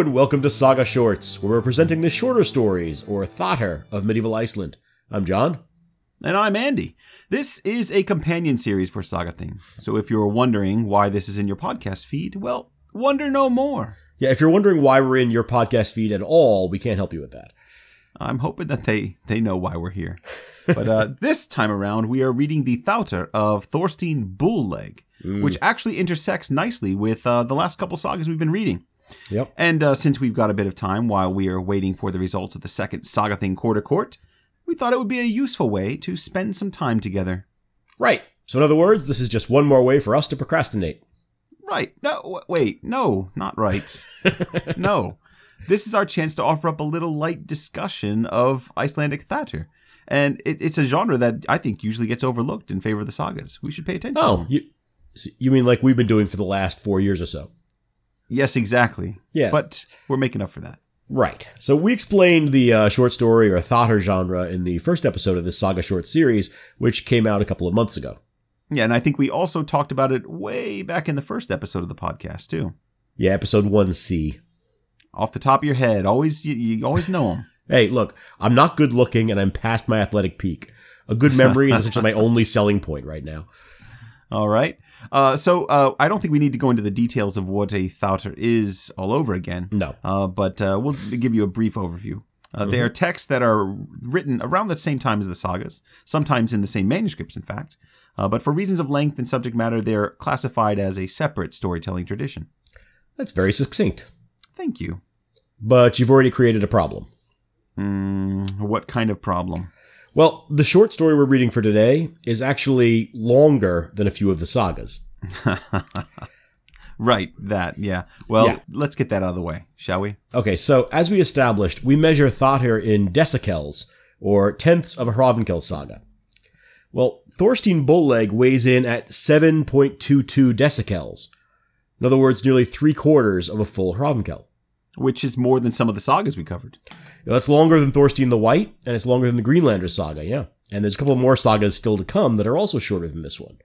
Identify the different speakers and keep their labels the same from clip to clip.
Speaker 1: and welcome to Saga Shorts, where we're presenting the shorter stories, or Thatr, of medieval Iceland. I'm John.
Speaker 2: And I'm Andy. This is a companion series for Saga Thing. So if you're wondering why this is in your podcast feed, well, wonder no more.
Speaker 1: Yeah, if you're wondering why we're in your podcast feed at all, we can't help you with that.
Speaker 2: I'm hoping that they, they know why we're here. But uh, this time around, we are reading the Thautar of Thorstein Bullleg, mm. which actually intersects nicely with uh, the last couple sagas we've been reading.
Speaker 1: Yep.
Speaker 2: And uh, since we've got a bit of time while we are waiting for the results of the second Saga Thing Quarter Court, we thought it would be a useful way to spend some time together.
Speaker 1: Right. So, in other words, this is just one more way for us to procrastinate.
Speaker 2: Right. No, wait. No, not right. no. This is our chance to offer up a little light discussion of Icelandic theater. And it, it's a genre that I think usually gets overlooked in favor of the sagas. We should pay attention.
Speaker 1: Oh, you, you mean like we've been doing for the last four years or so?
Speaker 2: Yes, exactly.
Speaker 1: Yeah.
Speaker 2: But we're making up for that.
Speaker 1: Right. So we explained the uh, short story or Thatr genre in the first episode of this Saga short series, which came out a couple of months ago.
Speaker 2: Yeah, and I think we also talked about it way back in the first episode of the podcast too.
Speaker 1: Yeah, episode one C.
Speaker 2: Off the top of your head, always you, you always know them.
Speaker 1: hey, look, I'm not good looking, and I'm past my athletic peak. A good memory is essentially my only selling point right now.
Speaker 2: All right. Uh, so uh, I don't think we need to go into the details of what a Thautar is all over again.
Speaker 1: No.
Speaker 2: Uh, but uh, we'll give you a brief overview. Mm-hmm. They are texts that are written around the same time as the sagas, sometimes in the same manuscripts, in fact. Uh, but for reasons of length and subject matter, they're classified as a separate storytelling tradition.
Speaker 1: That's very succinct.
Speaker 2: Thank you.
Speaker 1: But you've already created a problem.
Speaker 2: Mm, what kind of problem?
Speaker 1: Well, the short story we're reading for today is actually longer than a few of the sagas.
Speaker 2: right, that, yeah. Well, yeah. let's get that out of the way, shall we?
Speaker 1: Okay, so as we established, we measure Thatr in decicels, or tenths of a Hrafnkel saga. Well, Thorstein Bullleg weighs in at 7.22 decicels. In other words, nearly three quarters of a full Hrafnkel.
Speaker 2: Which is more than some of the sagas we covered.
Speaker 1: That's longer than Thorstein the White, and it's longer than the Greenlander saga, yeah. And there's a couple more sagas still to come that are also shorter than this one.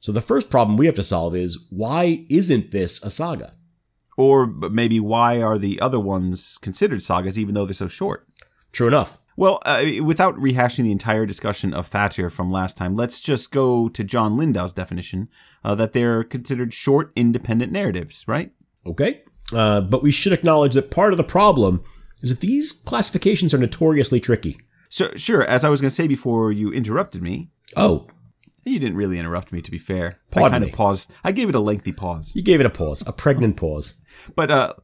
Speaker 1: So the first problem we have to solve is why isn't this a saga?
Speaker 2: Or maybe why are the other ones considered sagas even though they're so short?
Speaker 1: True enough.
Speaker 2: Well, uh, without rehashing the entire discussion of Thatir from last time, let's just go to John Lindow's definition uh, that they're considered short, independent narratives, right?
Speaker 1: Okay. Uh, but we should acknowledge that part of the problem is that these classifications are notoriously tricky.
Speaker 2: So, sure, as I was going to say before you interrupted me.
Speaker 1: Oh.
Speaker 2: You didn't really interrupt me, to be fair.
Speaker 1: Pardon
Speaker 2: I kind
Speaker 1: me.
Speaker 2: of paused. I gave it a lengthy pause.
Speaker 1: You gave it a pause, a pregnant pause.
Speaker 2: But uh,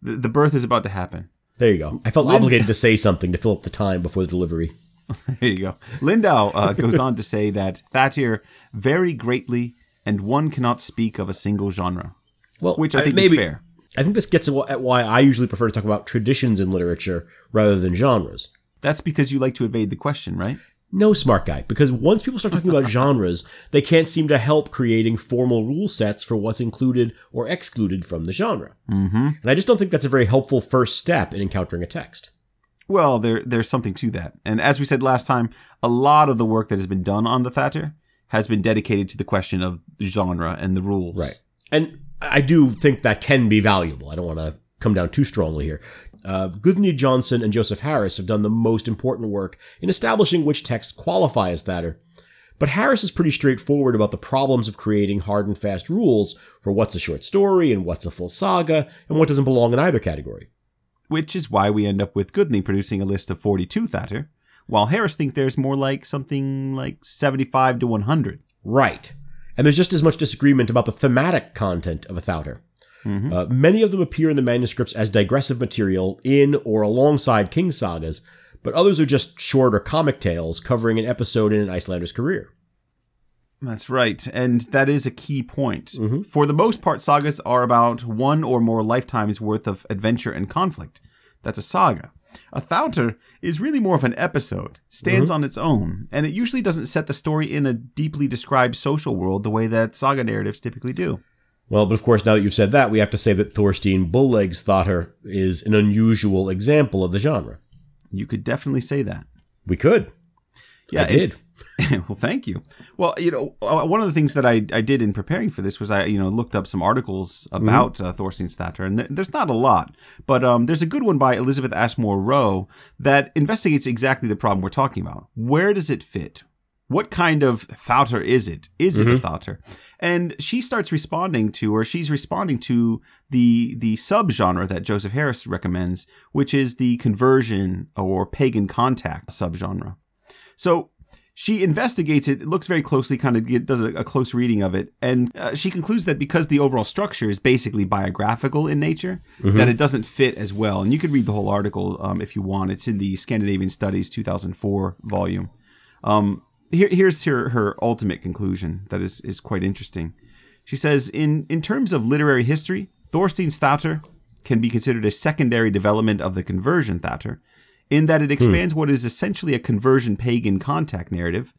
Speaker 2: the, the birth is about to happen.
Speaker 1: There you go. I felt Lind- obligated to say something to fill up the time before the delivery.
Speaker 2: there you go. Lindow uh, goes on to say that Thatir vary greatly, and one cannot speak of a single genre.
Speaker 1: Well,
Speaker 2: which I think
Speaker 1: maybe,
Speaker 2: is fair.
Speaker 1: I think this gets at why I usually prefer to talk about traditions in literature rather than genres.
Speaker 2: That's because you like to evade the question, right?
Speaker 1: No, smart guy. Because once people start talking about genres, they can't seem to help creating formal rule sets for what's included or excluded from the genre.
Speaker 2: Mm-hmm.
Speaker 1: And I just don't think that's a very helpful first step in encountering a text.
Speaker 2: Well, there there's something to that. And as we said last time, a lot of the work that has been done on the Thatir has been dedicated to the question of genre and the rules.
Speaker 1: Right. And I do think that can be valuable. I don't want to come down too strongly here. Uh, Johnson and Joseph Harris have done the most important work in establishing which texts qualify as Thatr. But Harris is pretty straightforward about the problems of creating hard and fast rules for what's a short story and what's a full saga and what doesn't belong in either category.
Speaker 2: Which is why we end up with Gudni producing a list of 42 Thatr, while Harris think there's more like something like 75 to 100.
Speaker 1: Right. And there's just as much disagreement about the thematic content of a Thatr.
Speaker 2: Mm-hmm.
Speaker 1: Uh, many of them appear in the manuscripts as digressive material in or alongside King sagas, but others are just short or comic tales covering an episode in an Icelander's career.
Speaker 2: That's right, and that is a key point.
Speaker 1: Mm-hmm.
Speaker 2: For the most part, sagas are about one or more lifetimes worth of adventure and conflict. That's a saga. A Thautar is really more of an episode, stands
Speaker 1: Mm-hmm.
Speaker 2: on its own, and it usually doesn't set the story in a deeply described social world the way that saga narratives typically do.
Speaker 1: Well, but of course, now that you've said that, we have to say that Thorstein Bulleg's Thatr is an unusual example of the genre.
Speaker 2: You could definitely say that.
Speaker 1: We could.
Speaker 2: Yeah,
Speaker 1: I did.
Speaker 2: If, well, thank you. Well, you know, uh, one of the things that I, I did in preparing for this was I, you know, looked up some articles about mm-hmm. uh, Thorstein Stadter, and th- there's not a lot, but um, there's a good one by Elizabeth Ashman Rowe that investigates exactly the problem we're talking about. Where does it fit? What kind of Thauter is it? Is mm-hmm. it a mm-hmm. And she starts responding to, or she's responding to the the subgenre that Joseph Harris recommends, which is the conversion or pagan contact subgenre. So she investigates it, looks very closely, kind of does a, a close reading of it, and uh, she concludes that because the overall structure is basically biographical in nature, mm-hmm. that it doesn't fit as well. And you could read the whole article um, if you want. It's in the Scandinavian Studies 2004 volume. Um, here, here's her, her ultimate conclusion that is, is quite interesting. She says, in, in terms of literary history, Thorstein Stauter can be considered a secondary development of the conversion Thauter, in that it hmm. expands hmm. what is essentially a conversion pagan contact narrative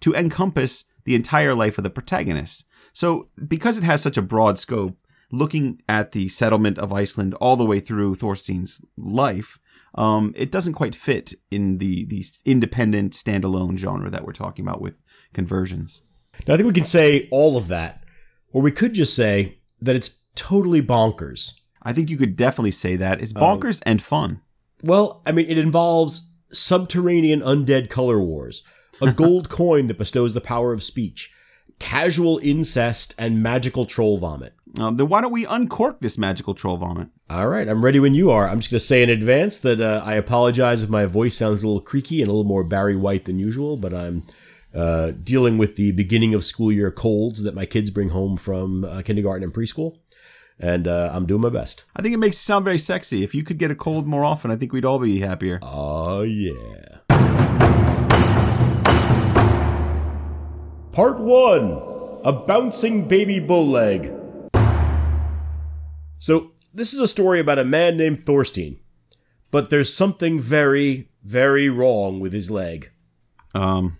Speaker 2: to encompass the entire life of the protagonist. So, because it has such a broad scope, looking at the settlement of Iceland all the way through Thorstein's life, um, it doesn't quite fit in the the independent standalone genre that we're talking about with conversions.
Speaker 1: Now, I think we can say all of that, or we could just say that it's totally bonkers.
Speaker 2: I think you could definitely say that it's bonkers um, and fun.
Speaker 1: Well, I mean, it involves subterranean undead color wars, a gold coin that bestows the power of speech, casual incest, and magical troll vomit.
Speaker 2: Um, then why don't we uncork this magical troll vomit?
Speaker 1: All right, I'm ready when you are. I'm just going to say in advance that uh, I apologize if my voice sounds a little creaky and a little more Barry White than usual, but I'm uh, dealing with the beginning of school year colds that my kids bring home from uh, kindergarten and preschool and uh, I'm doing my best.
Speaker 2: I think it makes sound very sexy. If you could get a cold more often, I think we'd all be happier.
Speaker 1: Oh, yeah. Part 1 A Bouncing Baby Bull Leg. So, this is a story about a man named Thorstein, but there's something very, very wrong with his leg.
Speaker 2: Um,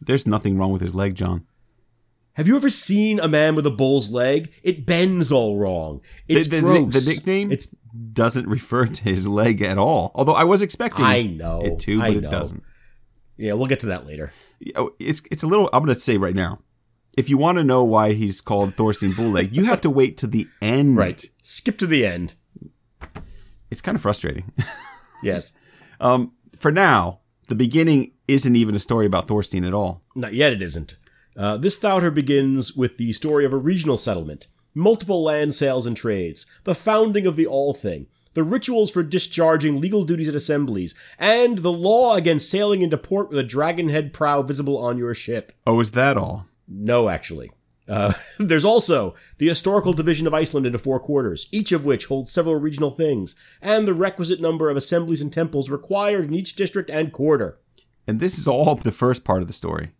Speaker 2: there's nothing wrong with his leg, John.
Speaker 1: Have you ever seen a man with a bull's leg? It bends all wrong. It's
Speaker 2: the, the,
Speaker 1: gross.
Speaker 2: The, the nickname it's doesn't refer to his leg at all. Although I was expecting
Speaker 1: I know
Speaker 2: it to, but it doesn't.
Speaker 1: Yeah, we'll get to that later.
Speaker 2: Oh, it's it's a little. I'm going to say right now. If you want to know why he's called Thorstein Bullleg, you have to wait to the end.
Speaker 1: Right. Skip to the end.
Speaker 2: It's kind of frustrating.
Speaker 1: yes.
Speaker 2: Um, for now, the beginning isn't even a story about Thorstein at all.
Speaker 1: Not yet. It isn't. Uh, this Thauter begins with the story of a regional settlement, multiple land sales and trades, the founding of the All Thing, the rituals for discharging legal duties at assemblies, and the law against sailing into port with a dragon head prow visible on your ship.
Speaker 2: Oh, is that all?
Speaker 1: No, actually. Uh, there's also the historical division of Iceland into four quarters, each of which holds several regional things, and the requisite number of assemblies and temples required in each district and quarter.
Speaker 2: And this is all the first part of the story.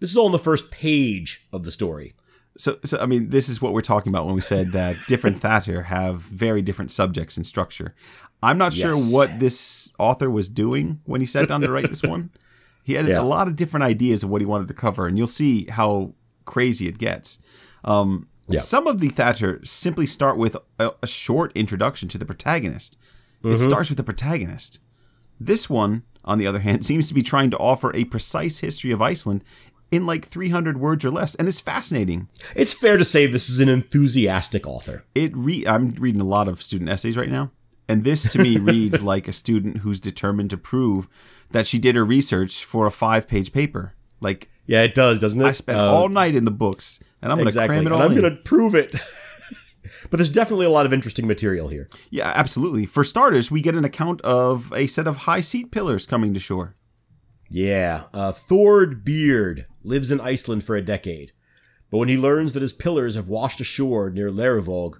Speaker 1: This is all on the first page of the story.
Speaker 2: So, so I mean, this is what we're talking about when we said that different Thatcher have very different subjects and structure. I'm not yes. sure what this author was doing when he sat down to write this one. He had yeah. a lot of different ideas of what he wanted to cover, and you'll see how crazy it gets. Um, yeah. Some of the Thatcher simply start with a, a short introduction to the protagonist. Mm-hmm. It starts with the protagonist. This one, on the other hand, seems to be trying to offer a precise history of Iceland in like 300 words or less, and it's fascinating.
Speaker 1: It's fair to say this is an enthusiastic author.
Speaker 2: It re- I'm reading a lot of student essays right now, and this to me reads like a student who's determined to prove that she did her research for a five-page paper. Like,
Speaker 1: yeah, it does, doesn't it? I
Speaker 2: spent uh, all night in the books, and I'm going to exactly. cram it all.
Speaker 1: And I'm
Speaker 2: going
Speaker 1: to prove it. but there's definitely a lot of interesting material here.
Speaker 2: Yeah, absolutely. For starters, we get an account of a set of high seat pillars coming to shore.
Speaker 1: Yeah, uh, Thord Beard lives in Iceland for a decade, but when he learns that his pillars have washed ashore near Leirvog,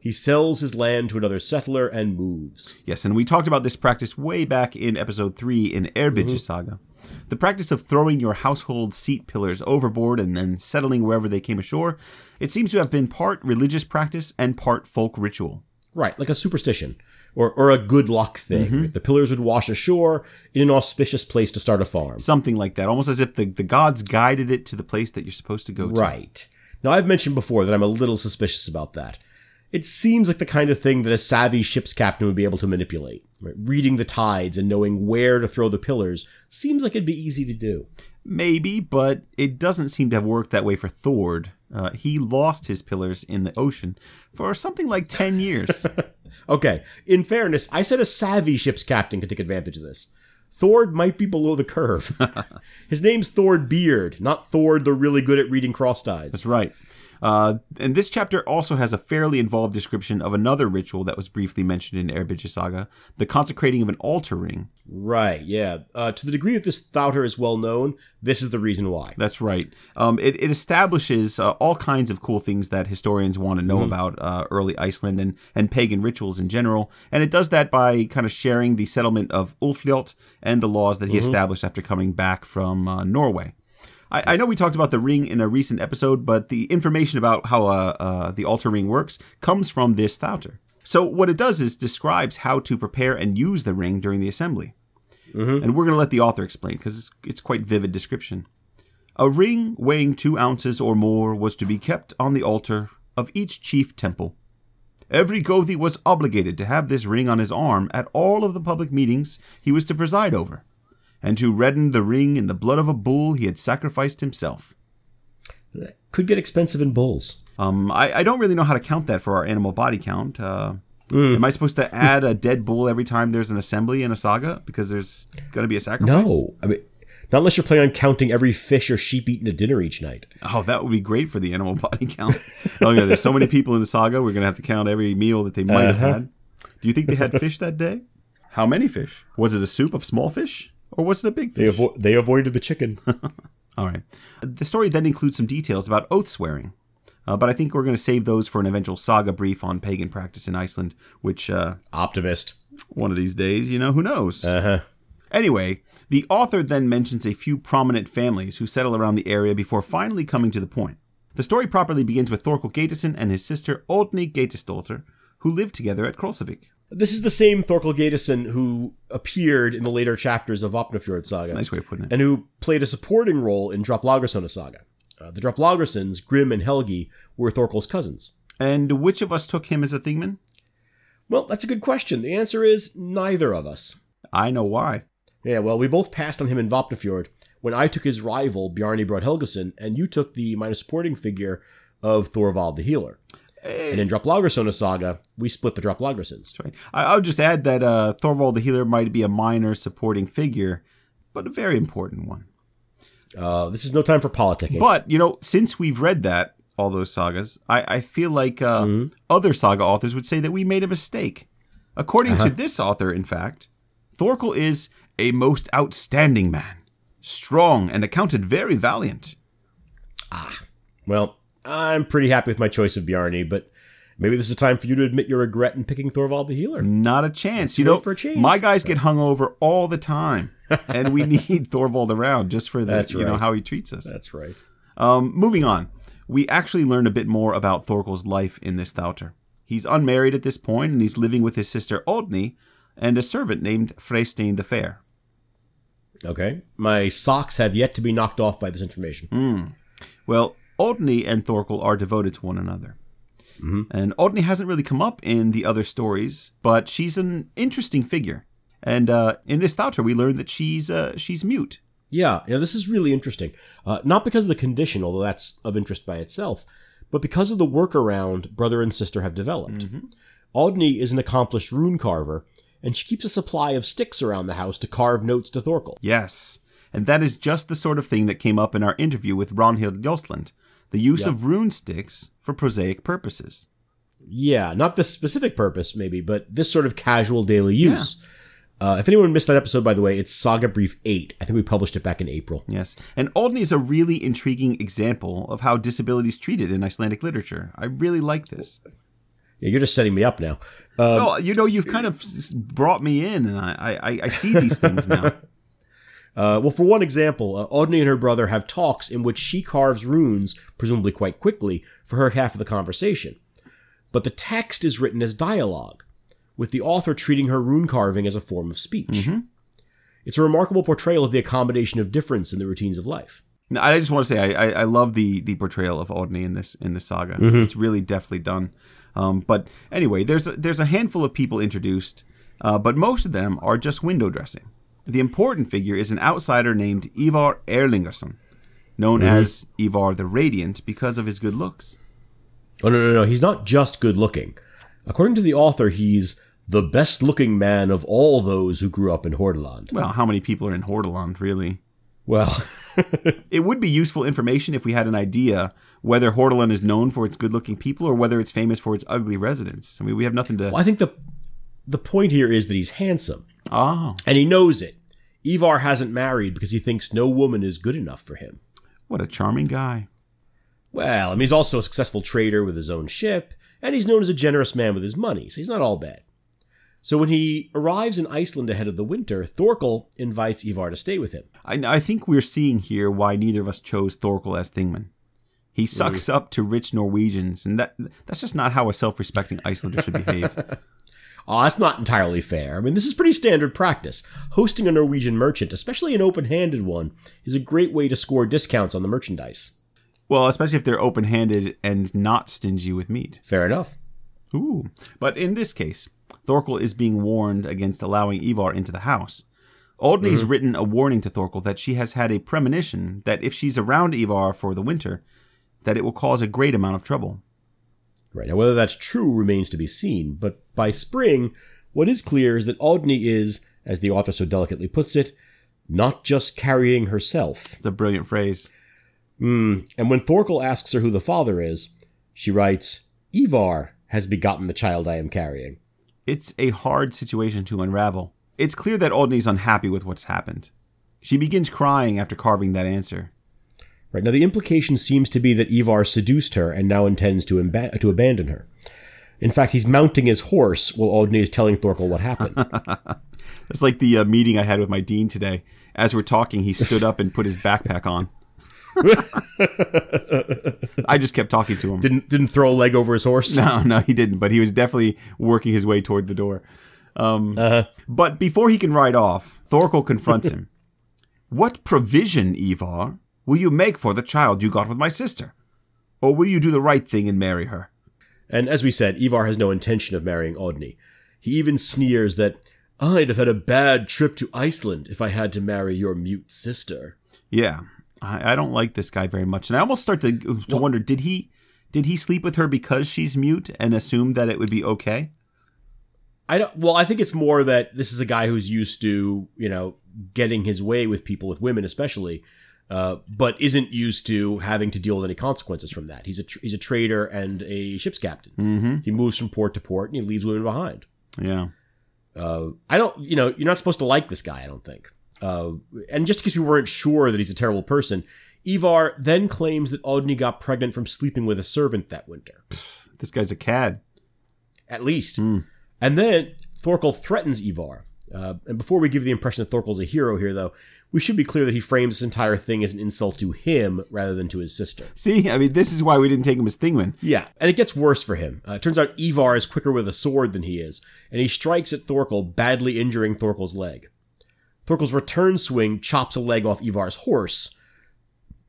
Speaker 1: he sells his land to another settler and moves.
Speaker 2: Yes, and we talked about this practice way back in episode 3 in Eyrbyggja mm-hmm. Saga. The practice of throwing your household seat pillars overboard and then settling wherever they came ashore, it seems to have been part religious practice and part folk ritual.
Speaker 1: Right, like a superstition or, or a good luck thing. Mm-hmm. The pillars would wash ashore in an auspicious place to start a farm.
Speaker 2: Something like that, almost as if the, the gods guided it to the place that you're supposed to go to.
Speaker 1: Right. Now, I've mentioned before that I'm a little suspicious about that. It seems like the kind of thing that a savvy ship's captain would be able to manipulate. Right? Reading the tides and knowing where to throw the pillars seems like it'd be easy to do.
Speaker 2: Maybe, but it doesn't seem to have worked that way for Thord. Uh, he lost his pillars in the ocean for something like 10 years.
Speaker 1: Okay, in fairness, I said a savvy ship's captain could take advantage of this. Thord might be below the curve. His name's Thord Beard, not Thord the really good at reading cross tides.
Speaker 2: That's right. Uh, and this chapter also has a fairly involved description of another ritual that was briefly mentioned in Eyrbyggja Saga, the consecrating of an altar ring.
Speaker 1: Right, yeah. Uh, to the degree that this Thauter is well known, this is the reason why.
Speaker 2: That's right. Um, it, it establishes uh, all kinds of cool things that historians want to know about uh, early Iceland and, and pagan rituals in general. And it does that by kind of sharing the settlement of Ulfljot and the laws that he established after coming back from uh, Norway. I, I know we talked about the ring in a recent episode, but the information about how uh, uh, the altar ring works comes from this Thauter. So what it does is describes how to prepare and use the ring during the assembly. And we're going to let the author explain because it's, it's quite vivid description. A ring weighing two ounces or more was to be kept on the altar of each chief temple. Every Gothi was obligated to have this ring on his arm at all of the public meetings he was to preside over, and to redden the ring in the blood of a bull he had sacrificed himself.
Speaker 1: Could get expensive in bulls.
Speaker 2: Um, I, I don't really know how to count that for our animal body count. Uh, Am I supposed to add a dead bull every time there's an assembly in a saga because there's going to be a sacrifice?
Speaker 1: No, I mean, not unless you're planning on counting every fish or sheep eaten at dinner each night.
Speaker 2: Oh, that would be great for the animal body count. oh yeah, there's so many people in the saga. We're gonna have to count every meal that they might have
Speaker 1: Uh-huh.
Speaker 2: had. Do you think they had fish that day? How many fish? Was it a soup of small fish, or was it a big
Speaker 1: They,
Speaker 2: fish?
Speaker 1: avo- they avoided the chicken.
Speaker 2: All right. The story then includes some details about oath swearing, uh, but I think we're going to save those for an eventual saga brief on pagan practice in Iceland, which uh,
Speaker 1: Optimist.
Speaker 2: one of these days, you know, who knows?
Speaker 1: Uh huh.
Speaker 2: Anyway, the author then mentions a few prominent families who settle around the area before finally coming to the point. The story properly begins with Thorkel Geitisson and his sister Oddny Geitisdottir, who lived together at Krossavik.
Speaker 1: This is the same Thorkel Geitisson who appeared in the later chapters of Vapnafjord Saga.
Speaker 2: That's a nice way of putting it.
Speaker 1: and who played a supporting role in Droplaugarsona saga. Uh, the Droplaugarsons, Grim and Helgi, were Thorkel's cousins.
Speaker 2: And which of us took him as a thingman?
Speaker 1: Well, that's a good question. The answer is neither of us.
Speaker 2: I know why.
Speaker 1: Yeah, well, we both passed on him in Vapnafjord when I took his rival, Bjarni Brodd Helgason, and you took the minor supporting figure of Thorvald the Healer. And in Droplaugarsona saga, we split the Droplaugarsons.
Speaker 2: That's right. I, I'll just add that uh, Thorvald the Healer might be a minor supporting figure, but a very important one.
Speaker 1: Uh, this is no time for politicking.
Speaker 2: But, you know, since we've read that, all those sagas, I, I feel like uh, other saga authors would say that we made a mistake. According to this author, in fact, Thorkel is a most outstanding man, strong and accounted very valiant.
Speaker 1: Ah, well, I'm pretty happy with my choice of Bjarni, but maybe this is a time for you to admit your regret in picking Thorvald the Healer.
Speaker 2: Not a chance. You know,
Speaker 1: for a change.
Speaker 2: my guys get hung over all the time, and we need Thorvald around just for that.
Speaker 1: That's
Speaker 2: you know how he treats us.
Speaker 1: That's right.
Speaker 2: Um, moving on, we actually learn a bit more about Thorkel's life in this Thauter. He's unmarried at this point, and he's living with his sister Oddny and a servant named Freystein the Fair.
Speaker 1: Okay. My socks have yet to be knocked off by this information.
Speaker 2: Well, Oddny and Thorkel are devoted to one another. And Oddny hasn't really come up in the other stories, but she's an interesting figure. And uh, in this Thauter, we learn that she's uh, she's mute.
Speaker 1: Yeah, yeah, this is really interesting. Uh, not because of the condition, although that's of interest by itself, but because of the workaround brother and sister have developed. Oddny is an accomplished rune carver, and she keeps a supply of sticks around the house to carve notes to Thorkel.
Speaker 2: Yes, and that is just the sort of thing that came up in our interview with Ronhild Jostland, the use of rune sticks for prosaic purposes.
Speaker 1: Yeah, not this specific purpose, maybe, but this sort of casual daily use. Uh, if anyone missed that episode, by the way, it's Saga Brief 8. I think we published it back in April.
Speaker 2: Yes, and Oddny is a really intriguing example of how disability is treated in Icelandic literature. I really like this.
Speaker 1: Yeah, you're just setting me up now. Uh,
Speaker 2: oh, you know, you've kind of brought me in, and I, I, I see these things now.
Speaker 1: Uh, well, for one example, uh, Oddny and her brother have talks in which she carves runes, presumably quite quickly, for her half of the conversation. But the text is written as dialogue, with the author treating her rune carving as a form of speech. It's a remarkable portrayal of the accommodation of difference in the routines of life.
Speaker 2: Now, I just want to say I, I, I love the the portrayal of Oddny in this in this saga. It's really deftly done. Um, but anyway, there's a, there's a handful of people introduced, uh, but most of them are just window dressing. The important figure is an outsider named Ivar Erlingersson, known
Speaker 1: Mm-hmm.
Speaker 2: as Ivar the Radiant because of his good looks.
Speaker 1: Oh no, no, no! He's not just good looking. According to the author, he's the best looking man of all those who grew up in Hordaland.
Speaker 2: Well, how many people are in Hordaland, really?
Speaker 1: Well,
Speaker 2: It would be useful information if we had an idea whether Hordaland is known for its good-looking people or whether it's famous for its ugly residents. I mean, we have nothing to.
Speaker 1: I think the the point here is that he's handsome
Speaker 2: Oh,
Speaker 1: and he knows it. Ivar hasn't married because he thinks no woman is good enough for him.
Speaker 2: what a charming guy.
Speaker 1: Well, I mean, he's also a successful trader with his own ship, and he's known as a generous man with his money, so he's not all bad. So when he arrives in Iceland ahead of the winter, Thorkel invites Ivar to stay with him.
Speaker 2: I, I think we're seeing here why neither of us chose Thorkel as Thingman. He sucks up to rich Norwegians, and that that's just not how a self-respecting Icelander should behave.
Speaker 1: Oh, that's not entirely fair. I mean, this is pretty standard practice. Hosting a Norwegian merchant, especially an open-handed one, is a great way to score discounts on the merchandise.
Speaker 2: Well, especially if they're open-handed and not stingy with meat.
Speaker 1: Fair enough.
Speaker 2: Ooh. But in this case, Thorkel is being warned against allowing Ivar into the house. Oddny's mm-hmm. written a warning to Thorkel that she has had a premonition that if she's around Ivar for the winter, that it will cause a great amount of trouble.
Speaker 1: Right now, whether that's true remains to be seen, but by spring, what is clear is that Oddny is, as the author so delicately puts it, not just carrying herself.
Speaker 2: It's a brilliant phrase.
Speaker 1: Mm. And when Thorkel asks her who the father is, she writes, Ivar has begotten the child I am carrying.
Speaker 2: It's a hard situation to unravel. It's clear that Oddny's unhappy with what's happened. She begins crying after carving that answer.
Speaker 1: Right now, the implication seems to be that Ivar seduced her and now intends to, imba- to abandon her. In fact, he's mounting his horse while Oddny is telling Thorkel what happened.
Speaker 2: It's like the uh, meeting I had with my dean today. As we're talking, he stood up and put his backpack on. I just kept talking to him.
Speaker 1: didn't didn't throw a leg over his horse.
Speaker 2: No, no, he didn't. But he was definitely working his way toward the door. Um, But before he can ride off, Thorkel confronts him. what provision, Ivar, will you make for the child you got with my sister? Or will you do the right thing and marry her?
Speaker 1: And as we said, Ivar has no intention of marrying Oddny. He even sneers that I'd have had a bad trip to Iceland if I had to marry your mute sister.
Speaker 2: Yeah, I, I don't like this guy very much, and I almost start to to wonder did he did he sleep with her because she's mute and assume that it would be okay?
Speaker 1: I don't. Well, I think it's more that this is a guy who's used to, you know, getting his way with people, with women especially, uh, but isn't used to having to deal with any consequences from that. He's a tr- he's a trader and a ship's captain.
Speaker 2: Mm-hmm.
Speaker 1: He moves from port to port and he leaves women behind.
Speaker 2: Yeah.
Speaker 1: Uh, I don't, you know, you're not supposed to like this guy. I don't think. Uh, and just because we weren't sure that he's a terrible person, Ivar then claims that Oddny got pregnant from sleeping with a servant that winter.
Speaker 2: This guy's a cad.
Speaker 1: at least. And then Thorkel threatens Ivar. Uh, and before we give the impression that Thorkel's a hero here, though, we should be clear that he frames this entire thing as an insult to him rather than to his sister.
Speaker 2: See, I mean, this is why we didn't take him as Thingman.
Speaker 1: Yeah, and it gets worse for him. Uh, it turns out Ivar is quicker with a sword than he is, and he strikes at Thorkel, badly injuring Thorkel's leg. Thorkel's return swing chops a leg off Ivar's horse,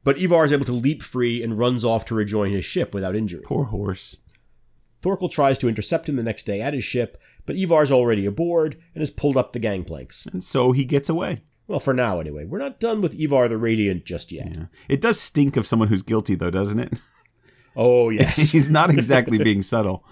Speaker 1: but Ivar is able to leap free and runs off to rejoin his ship without injury.
Speaker 2: Poor horse.
Speaker 1: Thorkel tries to intercept him the next day at his ship, but Ivar's already aboard and has pulled up the gangplanks.
Speaker 2: And so he gets away.
Speaker 1: Well, for now anyway. We're not done with Ivar the Radiant just yet.
Speaker 2: Yeah. It does stink of someone who's guilty, though, doesn't it?
Speaker 1: Oh, yes.
Speaker 2: He's not exactly being subtle.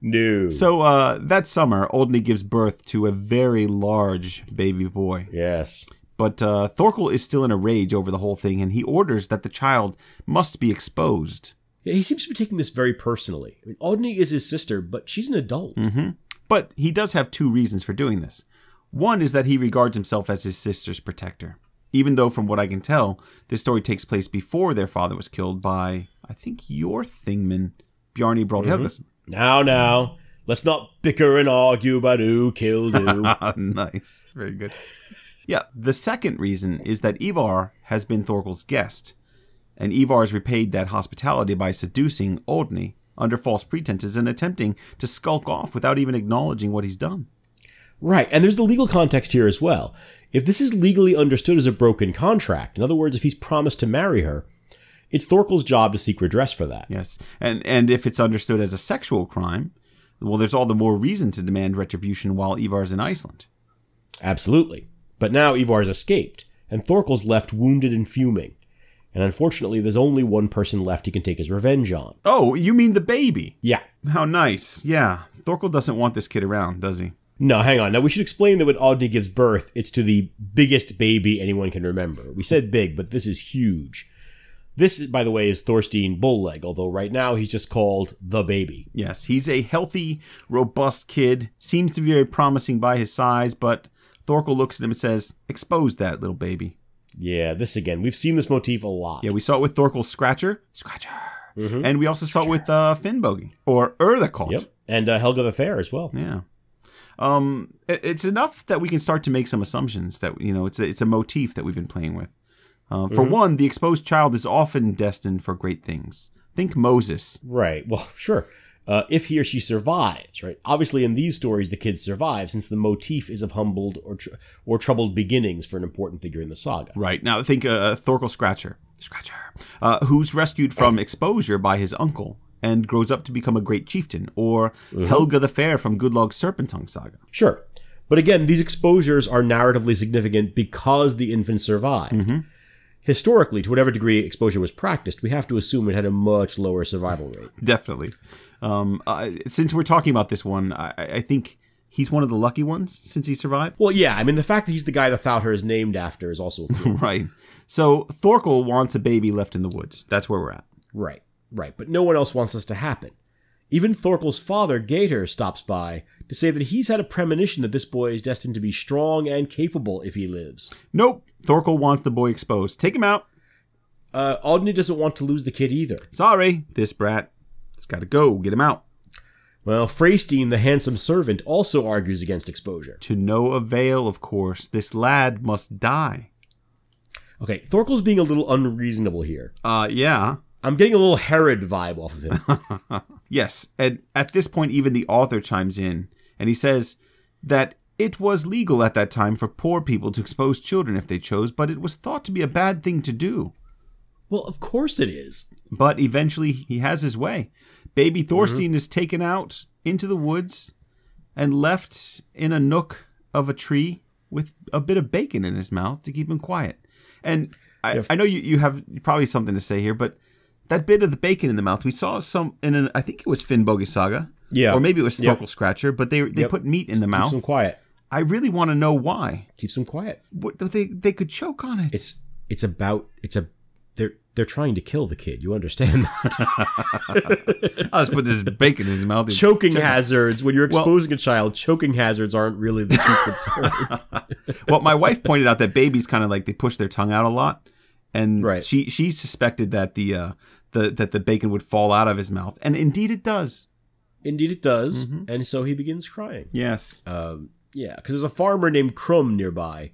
Speaker 1: no.
Speaker 2: So uh, that summer, Oddny gives birth to a very large baby boy.
Speaker 1: yes.
Speaker 2: But uh, Thorkel is still in a rage over the whole thing, and he orders that the child must be exposed.
Speaker 1: He seems to be taking this very personally. I mean, Oddny is his sister, but she's an adult. Mm-hmm.
Speaker 2: But he does have two reasons for doing this. One is that he regards himself as his sister's protector, even though, from what I can tell, this story takes place before their father was killed by, I think, your Thingman, Bjarni Brodd Helgason. Mm-hmm.
Speaker 1: Now, now, let's not bicker and argue about who killed who.
Speaker 2: nice. Very good. Yeah, the second reason is that Ivar has been Thorkel's guest, and Ivar has repaid that hospitality by seducing Oddny under false pretenses and attempting to skulk off without even acknowledging what he's done.
Speaker 1: right, and there's the legal context here as well. If this is legally understood as a broken contract, in other words, if he's promised to marry her, It's Thorkel's job to seek redress for that.
Speaker 2: Yes, and and if it's understood as a sexual crime, well, there's all the more reason to demand retribution while Ivar's in Iceland.
Speaker 1: Absolutely. But now Ivar's escaped, and Thorkel's left wounded and fuming. And unfortunately, there's only one person left he can take his revenge on.
Speaker 2: Oh, you mean the baby?
Speaker 1: Yeah.
Speaker 2: How nice. Yeah, Thorkel doesn't want this kid around, does he?
Speaker 1: No, hang on. Now we should explain that when Oddny gives birth, it's to the biggest baby anyone can remember. We said big, but this is huge. This, by the way, is Thorstein Bullleg, although right now he's just called the baby.
Speaker 2: Yes, he's a healthy, robust kid. Seems to be very promising by his size, but Thorkel looks at him and says, Expose that little baby.
Speaker 1: Yeah, this again. We've seen this motif a lot.
Speaker 2: Yeah, we saw it with Thorkel's Scratcher. Scratcher. And we also saw it with uh, Finnbogi. Or Erdekot.
Speaker 1: Yep. And uh, Helga the Fair as well.
Speaker 2: Yeah. Um, it- it's enough that we can start to make some assumptions that you know it's a, it's a motif that we've been playing with. Uh, for one, the exposed child is often destined for great things. Think Moses.
Speaker 1: Right. Well, sure. Uh, if he or she survives, right? Obviously, in these stories, the kids survive since the motif is of humbled or tr- or troubled beginnings for an important figure in the saga.
Speaker 2: Right now, think uh, Thorkel Scratcher, Scratcher, uh, who's rescued from exposure by his uncle and grows up to become a great chieftain, or Helga the Fair from Gunnlaug's Serpentongue saga.
Speaker 1: Sure. But again, these exposures are narratively significant because the infant survived. Historically, to whatever degree exposure was practiced, we have to assume it had a much lower survival rate.
Speaker 2: Definitely. Um, uh, since we're talking about this one, I, I think he's one of the lucky ones since he survived.
Speaker 1: Well, yeah, I mean, the fact that he's the guy the Thouter is named after is also clue.
Speaker 2: Right. So Thorkel wants a baby left in the woods. That's where we're at.
Speaker 1: right, right. But no one else wants this to happen. Even Thorkel's father, Geitir, stops by to say that he's had a premonition that this boy is destined to be strong and capable if he lives.
Speaker 2: Nope. Thorkel wants the boy exposed. Take him out.
Speaker 1: Uh, Oddny doesn't want to lose the kid either.
Speaker 2: Sorry, this brat. It's got to go. Get him out.
Speaker 1: Well, Freystein, the handsome servant, also argues against exposure.
Speaker 2: To no avail, of course. This lad must die.
Speaker 1: Okay, Thorkel's being a little unreasonable here.
Speaker 2: Uh, yeah.
Speaker 1: I'm getting a little Herod vibe off of him.
Speaker 2: Yes, and at this point, even the author chimes in, and he says that it was legal at that time for poor people to expose children if they chose, but it was thought to be a bad thing to do.
Speaker 1: Well, of course it is.
Speaker 2: But eventually, he has his way. Baby mm-hmm. Thorstein is taken out into the woods and left in a nook of a tree with a bit of bacon in his mouth to keep him quiet. And I, I know you, you have probably something to say here, but that bit of the bacon in the mouth, we saw some in an, I think it was Finnbogi Saga.
Speaker 1: Yeah.
Speaker 2: Or maybe it was
Speaker 1: Yep.
Speaker 2: Scratcher, but they they
Speaker 1: Yep.
Speaker 2: put meat in the mouth.
Speaker 1: Keeps him quiet.
Speaker 2: I really want to know why.
Speaker 1: Keeps him quiet.
Speaker 2: What, they they could choke on it.
Speaker 1: It's it's about it's a they're they're trying to kill the kid. You understand that?
Speaker 2: I'll just put this bacon in his mouth.
Speaker 1: choking hazards when you're exposing a child. Choking hazards aren't really the chief concern.
Speaker 2: well, my wife pointed out that babies kind of like they push their tongue out a lot, and
Speaker 1: Right.
Speaker 2: she she suspected that the uh, the that the bacon would fall out of his mouth, and indeed it does.
Speaker 1: Indeed, it does. And so he begins crying.
Speaker 2: Yes,
Speaker 1: Um, yeah, because there's a farmer named Krum nearby,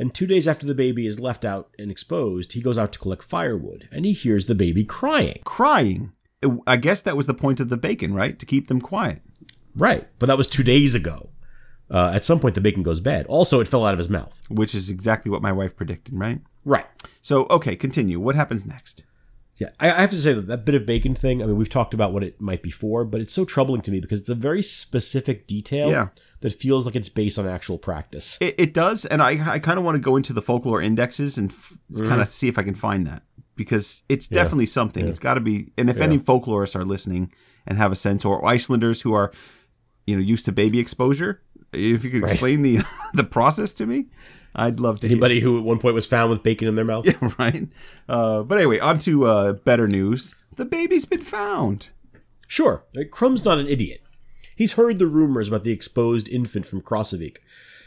Speaker 1: and two days after the baby is left out and exposed, he goes out to collect firewood, and he hears the baby crying.
Speaker 2: crying. I guess that was the point of the bacon, right? To keep them quiet.
Speaker 1: Right, but that was two days ago. Uh, at some point, the bacon goes bad. Also, it fell out of his mouth.
Speaker 2: Which is exactly what my wife predicted, right?
Speaker 1: Right.
Speaker 2: So, okay, continue. What happens next?
Speaker 1: Yeah, I, I have to say that that bit of bacon thing. I mean, we've talked about what it might be for, but it's so troubling to me because it's a very specific detail
Speaker 2: Yeah.
Speaker 1: That feels like it's based on actual practice.
Speaker 2: It, it does, and I, I kind of want to go into the folklore indexes and f- kind of see if I can find that because it's definitely something. It's got to be. And if any folklorists are listening and have a sense, or Icelanders who are, you know, used to baby exposure, if you could explain the the process to me, I'd love to. hear.
Speaker 1: Anybody who at one point was found with bacon in their mouth.
Speaker 2: yeah, right? Uh, but anyway, on to uh, better news. The baby's been found.
Speaker 1: Sure, right, Krum's not an idiot. He's heard the rumors about the exposed infant from Krossavik,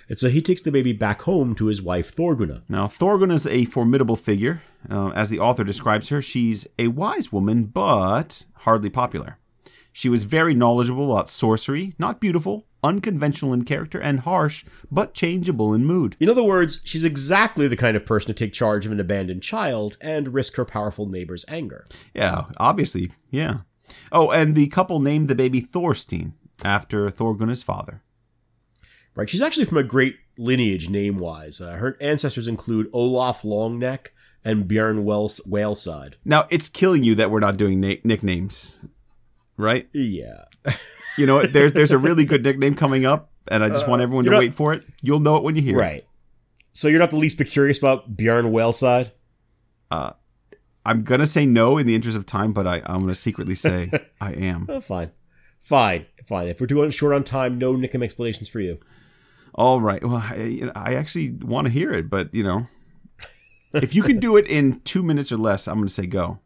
Speaker 1: and so he takes the baby back home to his wife Thorgunna.
Speaker 2: Now, Thorgun is a formidable figure. Uh, as the author describes her, she's a wise woman, but hardly popular. She was very knowledgeable about sorcery, not beautiful, unconventional in character, and harsh, but changeable in mood.
Speaker 1: In other words, she's exactly the kind of person to take charge of an abandoned child and risk her powerful neighbor's anger.
Speaker 2: Yeah, obviously, yeah. Oh, and the couple named the baby Thorstein after Thorgunna's father.
Speaker 1: Right? She's actually from a great lineage name-wise. Uh, her ancestors include Olaf Longneck, and Bjorn Wells, Whaleside.
Speaker 2: Now it's killing you that we're not doing na- nicknames, right?
Speaker 1: Yeah.
Speaker 2: You know, there's there's a really good nickname coming up, and I just want everyone to
Speaker 1: not-
Speaker 2: wait for it. You'll know it when you hear it.
Speaker 1: Right. So you're not the least bit curious about Bjorn Whaleside?
Speaker 2: I'm gonna say no in the interest of time, but I, I'm gonna secretly say I am.
Speaker 1: Oh, fine. Fine. Fine. If we're doing short on time, no nickname explanations for you.
Speaker 2: All right. Well, I, I actually want to hear it, but you know, if you can do it in two minutes or less, I'm gonna say go.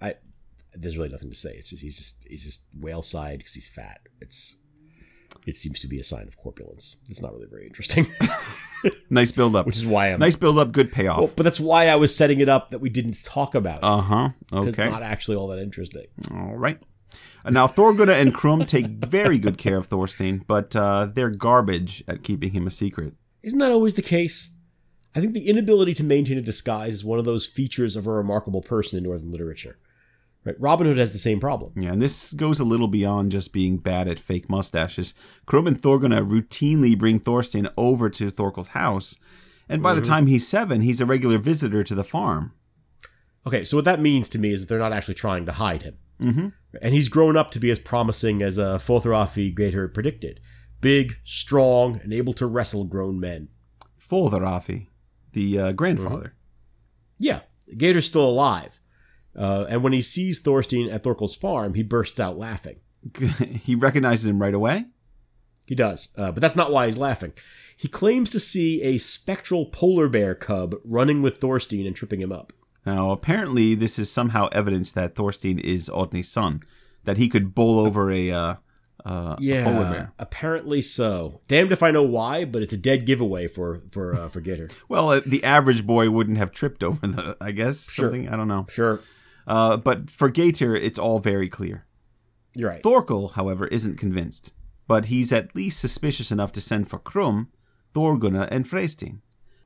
Speaker 1: I there's really nothing to say. It's just he's just he's just whale side because he's fat. It's it seems to be a sign of corpulence. It's not really very interesting,
Speaker 2: Nice build up.
Speaker 1: which is why I'm.
Speaker 2: nice build up. Good payoff.
Speaker 1: Well, but that's why I was setting it up that we didn't talk about
Speaker 2: Uh huh.
Speaker 1: because it's
Speaker 2: Okay.
Speaker 1: not actually all that interesting.
Speaker 2: All right. Now Thorgunna and Krum take very good care of Thorstein, but uh, they're garbage at keeping him a secret.
Speaker 1: Isn't that always the case? I think the inability to maintain a disguise is one of those features of a remarkable person in Northern literature. Right? Robin Hood has the same problem.
Speaker 2: Yeah, and this goes a little beyond just being bad at fake mustaches. Krum and Thorgunna routinely bring Thorstein over to Thorkel's house, and by the time he's seven, he's a regular visitor to the farm.
Speaker 1: Okay, so what that means to me is that they're not actually trying to hide him. Mm-hmm. And he's grown up to be as promising as uh, Fotherafi Geitir predicted. Big, strong, and able to wrestle grown men.
Speaker 2: Foltherafi, the uh, grandfather.
Speaker 1: Yeah, Geitir's still alive. Uh, and when he sees Thorstein at Thorkel's farm, he bursts out laughing.
Speaker 2: he recognizes him right away.
Speaker 1: He does, uh, but that's not why he's laughing. He claims to see a spectral polar bear cub running with Thorstein and tripping him up.
Speaker 2: Now, apparently, this is somehow evidence that Thorstein is Oddny's son, that he could bowl over a, uh, uh, a polar bear.
Speaker 1: apparently so. Damned if I know why, but it's a dead giveaway for for uh, for Geitir.
Speaker 2: Well, uh, the average boy wouldn't have tripped over the, I guess,
Speaker 1: Sure.
Speaker 2: something. I don't know.
Speaker 1: Sure,
Speaker 2: Uh, but for Geitir, it's all very clear.
Speaker 1: you're right.
Speaker 2: Thorkel, however, isn't convinced, but he's at least suspicious enough to send for Krum, Thorgunna, and Freystein.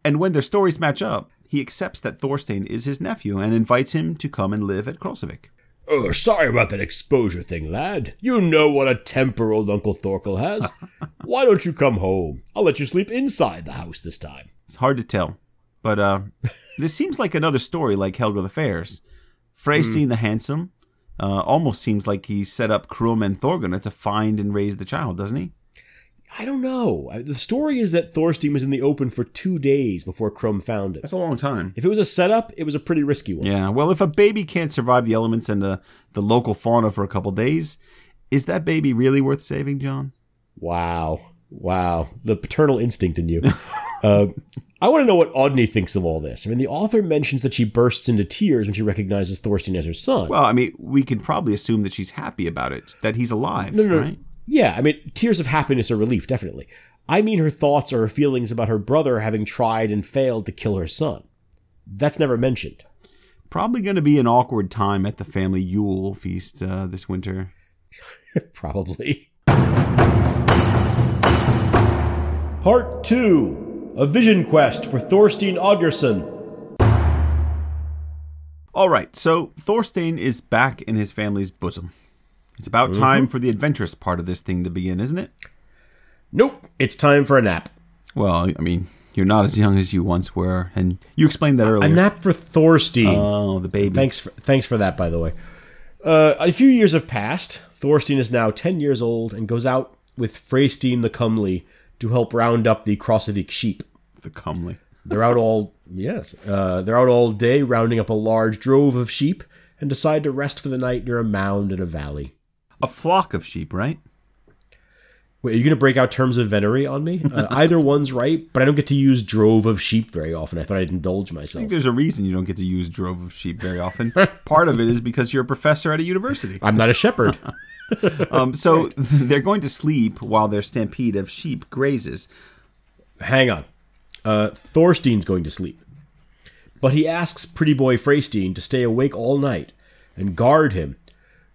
Speaker 2: And when their stories match up, he accepts that Thorstein is his nephew and invites him to come and live at Krossavik.
Speaker 1: Oh, sorry about that exposure thing, lad. You know what a temper old Uncle Thorkel has. Why don't you come home? I'll let you sleep inside the house this time.
Speaker 2: It's hard to tell, but uh, this seems like another story like Helga the Fairs. Freystein the Handsome uh, almost seems like he set up Krum and Thorgunna to find and raise the child, doesn't he?
Speaker 1: I don't know. The story is that Thorstein was in the open for two days before Krum found it.
Speaker 2: That's a long time.
Speaker 1: If it was a setup, it was a pretty risky one.
Speaker 2: Yeah, well, if a baby can't survive the elements and the, the local fauna for a couple days, is that baby really worth saving, John?
Speaker 1: Wow. Wow. The paternal instinct in you. uh, I want to know what Oddny thinks of all this. I mean, the author mentions that she bursts into tears when she recognizes Thorstein as her son.
Speaker 2: Well, I mean, we can probably assume that she's happy about it, that he's alive,
Speaker 1: no, no.
Speaker 2: right?
Speaker 1: Yeah, I mean, tears of happiness or relief, definitely. I mean her thoughts or her feelings about her brother having tried and failed to kill her son. That's never mentioned.
Speaker 2: Probably going to be an awkward time at the family Yule feast uh, this winter.
Speaker 1: Probably. Part 2 A Vision Quest for Thorstein Odgerson.
Speaker 2: All right, so Thorstein is back in his family's bosom. It's about
Speaker 1: Mm-hmm.
Speaker 2: time for the adventurous part of this thing to begin, isn't it?
Speaker 1: Nope, it's time for a nap.
Speaker 2: Well, I mean, you're not as young as you once were, and you explained that earlier.
Speaker 1: A nap for Thorstein.
Speaker 2: oh, the baby.
Speaker 1: Thanks for, thanks for that, by the way. Uh, a few years have passed. Thorstein is now 10 years old and goes out with Freystein the Comely to help round up the Krossavik sheep.
Speaker 2: the comely.
Speaker 1: They're out all, yes, uh, they're out all day rounding up a large drove of sheep and decide to rest for the night near a mound in a valley.
Speaker 2: A flock of sheep, right?
Speaker 1: Wait, are you going to break out terms of venery on me? Uh, either one's right, but I don't get to use drove of sheep very often. I thought I'd indulge myself.
Speaker 2: I think there's a reason you don't get to use drove of sheep very often. Part of it is because you're a professor at a university.
Speaker 1: I'm not a shepherd.
Speaker 2: Um, so they're going to sleep while their stampede of sheep grazes.
Speaker 1: Hang on. Uh, Thorstein's going to sleep. But he asks pretty boy Freystein to stay awake all night and guard him,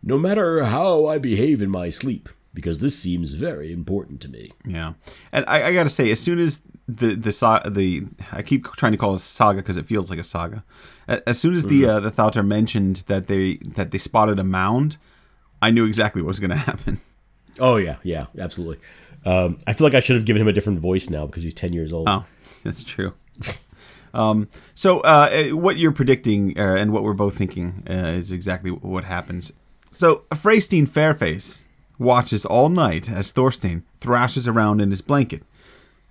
Speaker 1: no matter how I behave in my sleep, because this seems very important to me.
Speaker 2: Yeah, and I, I got to say, as soon as the the the I keep trying to call it saga because it feels like a saga. As soon as the uh, the Thautar mentioned that they that they spotted a mound, I knew exactly what was going to happen.
Speaker 1: Oh, yeah, yeah, absolutely. Um, I feel like I should have given him a different voice now because he's 10 years old.
Speaker 2: Oh, that's true. Um, so, uh, eh, what you're predicting uh, and what we're both thinking uh, is exactly what happens. So, Freystein Fairface watches all night as Thorstein thrashes around in his blanket.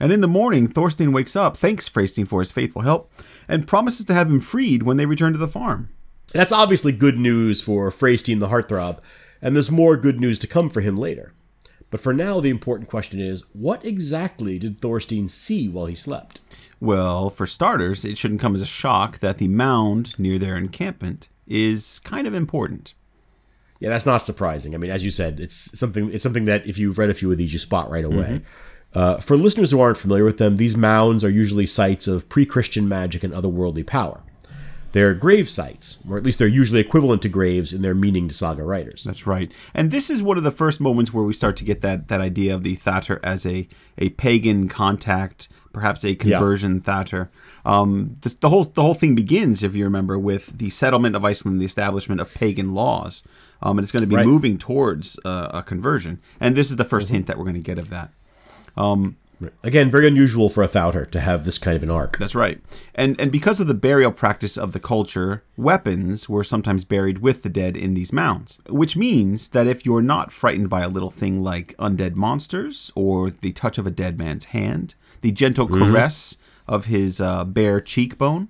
Speaker 2: And in the morning, Thorstein wakes up, thanks Freystein for his faithful help, and promises to have him freed when they return to the farm.
Speaker 1: That's obviously good news for Freystein the Heartthrob, and there's more good news to come for him later. But for now, the important question is what exactly did Thorstein see while he slept?
Speaker 2: Well, for starters, it shouldn't come as a shock that the mound near their encampment is kind of important.
Speaker 1: Yeah, that's not surprising. I mean, as you said, it's something it's something that if you've read a few of these, you spot right away. Uh, for listeners who aren't familiar with them, these mounds are usually sites of pre-Christian magic and otherworldly power. They're grave sites, or at least they're usually equivalent to graves in their meaning to saga writers.
Speaker 2: That's right. And this is one of the first moments where we start to get that, that idea of the Thattr as a, a pagan contact, perhaps a conversion Thattr. Um, this, the whole the whole thing begins, if you remember, with the settlement of Iceland, the establishment of pagan laws, um, and it's going to be
Speaker 1: Right.
Speaker 2: moving towards uh, a conversion. And this is the 1st hint that we're going to get of that. Right.
Speaker 1: Again, very unusual for a Thattr to have this kind of an arc.
Speaker 2: That's right. And and because of the burial practice of the culture, weapons were sometimes buried with the dead in these mounds. Which means that if you're not frightened by a little thing like undead monsters or the touch of a dead man's hand, the gentle caress of his uh, bare cheekbone,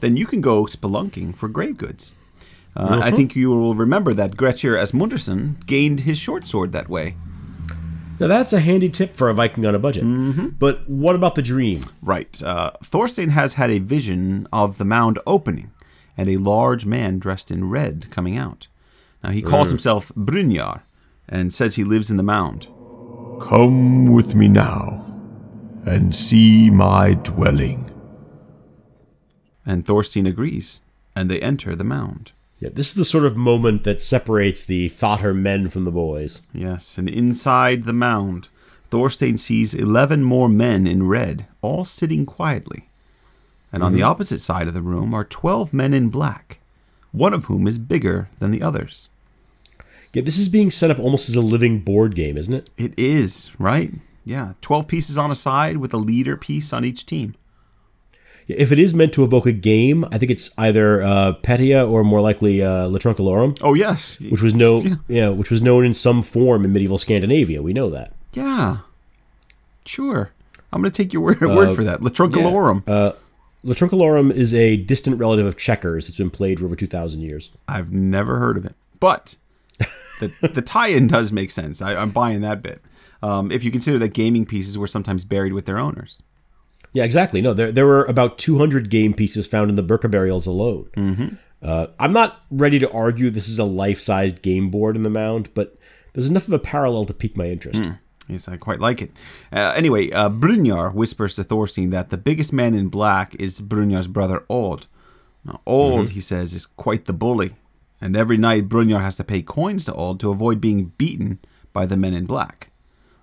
Speaker 2: then you can go spelunking for grave goods. Uh, I think you will remember that Grettir Asmundarson gained his short sword that way.
Speaker 1: Now that's a handy tip for a Viking on a budget. But what about the dream?
Speaker 2: Right. Uh, Thorstein has had a vision of the mound opening and a large man dressed in red coming out. Now, he calls himself Brynjar and says he lives in the mound.
Speaker 3: Come with me now and see my dwelling.
Speaker 2: And Thorstein agrees, and they enter the mound.
Speaker 1: Yeah, this is the sort of moment that separates the Thattr men from the boys.
Speaker 2: Yes, and inside the mound, Thorstein sees 11 more men in red, all sitting quietly. And on the mm-hmm. opposite side of the room are 12 men in black, one of whom is bigger than the others.
Speaker 1: Yeah, this is being set up almost as a living board game, isn't it?
Speaker 2: It is, right? Yeah, 12 pieces on a side with a leader piece on each team.
Speaker 1: If it is meant to evoke a game, I think it's either uh, Petteia or more likely uh,
Speaker 2: Oh, yes.
Speaker 1: which was no, yeah. which was known in some form in medieval Scandinavia. We know that.
Speaker 2: Yeah. Sure. I'm going to take your word, word for that. Latrunculorum.
Speaker 1: Uh, Latrunculorum is a distant relative of checkers that's been played for over two thousand years.
Speaker 2: I've never heard of it. But the, the tie in does make sense. I, I'm buying that bit. Um, if you consider that gaming pieces were sometimes buried with their owners.
Speaker 1: Yeah, exactly. No, there there were about two hundred game pieces found in the Birka burials alone. Mm-hmm. Uh, I'm not ready to argue this is a life-sized game board in the mound, but there's enough of a parallel to pique my interest.
Speaker 2: Yes, I quite like it. Uh, anyway, uh, Brynjar whispers to Thorstein that the biggest man in black is Brynjar's brother Odd. Now, Odd, he says, is quite the bully, and every night Brynjar has to pay coins to Odd to avoid being beaten by the men in black.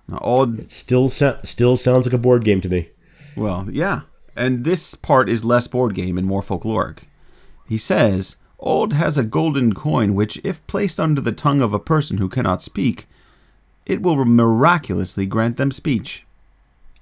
Speaker 2: Now, Odd,
Speaker 1: Still, sa- still sounds like a board game to me.
Speaker 2: Well, yeah, and this part is less board game and more folkloric. He says, Odd has a golden coin which, if placed under the tongue of a person who cannot speak, it will miraculously grant them speech.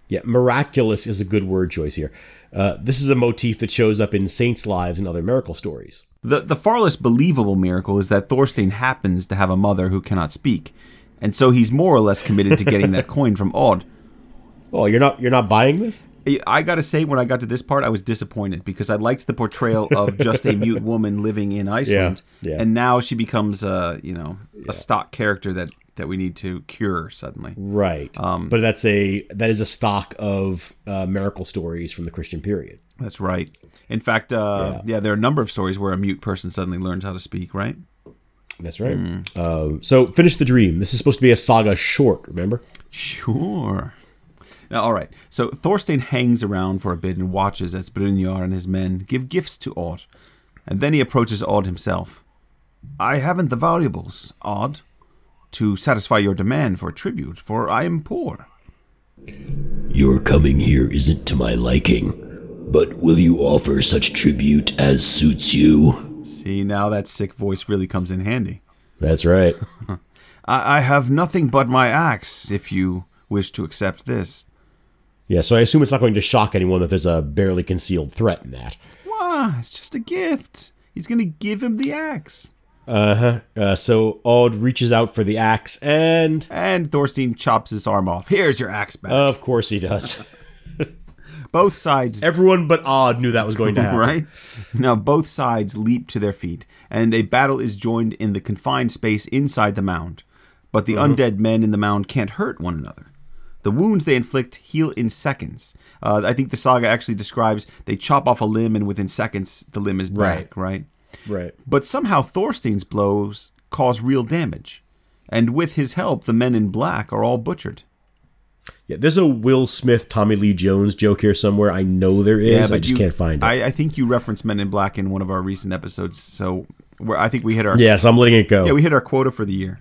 Speaker 1: Yeah, miraculous is a good word choice here. Uh, this is a motif that shows up in saints' lives and other miracle stories.
Speaker 2: The, the far less believable miracle is that Thorstein happens to have a mother who cannot speak, and so he's more or less committed to getting that coin from Odd.
Speaker 1: Oh, you're not you're not buying this?
Speaker 2: I- gotta say, when I got to this part, I was disappointed because I liked the portrayal of just a mute woman living in Iceland,
Speaker 1: yeah.
Speaker 2: and now she becomes a you know a stock character that that we need to cure suddenly.
Speaker 1: Right. but that's a that is a stock of uh, miracle stories from the Christian period.
Speaker 2: That's right. In fact, uh, yeah. there are a number of stories where a mute person suddenly learns how to speak. Right?
Speaker 1: That's right. Um, so finish the dream. This is supposed to be a saga short. Remember?
Speaker 2: Sure. Now, all right. So Thorstein hangs around for a bit and watches as Brynjar and his men give gifts to Odd, and then he approaches Odd himself. I haven't the valuables, Odd, to satisfy your demand for tribute, for I am poor.
Speaker 4: Your coming here isn't to my liking, but will you offer such tribute as suits you?
Speaker 2: See, now that sick voice really comes in handy.
Speaker 1: That's right.
Speaker 2: I, I have nothing but my axe, if you wish to accept this.
Speaker 1: Yeah, so I assume it's not going to shock anyone that there's a barely concealed threat in that.
Speaker 2: Wah, it's just a gift. He's going to give him the axe.
Speaker 1: Uh-huh. Uh, so Odd reaches out for the axe, and
Speaker 2: And Thorstein chops his arm off. Here's your axe back.
Speaker 1: of course he does.
Speaker 2: both sides.
Speaker 1: Everyone but Odd knew that was going to happen.
Speaker 2: Right? Now, both sides leap to their feet, and a battle is joined in the confined space inside the mound. But the undead men in the mound can't hurt one another. The wounds they inflict heal in seconds. Uh, I think the saga actually describes they chop off a limb, and within seconds, the limb is back, right?
Speaker 1: Right.
Speaker 2: But somehow Thorstein's blows cause real damage. And with his help, the men in black are all butchered.
Speaker 1: Yeah, there's a Will Smith, Tommy Lee Jones joke here somewhere. I know there is. I just
Speaker 2: you-
Speaker 1: can't find it.
Speaker 2: I, I think you referenced Men in Black in one of our recent episodes, so where I think we hit our
Speaker 1: yeah, so I'm letting it go.
Speaker 2: yeah we hit our quota for the year.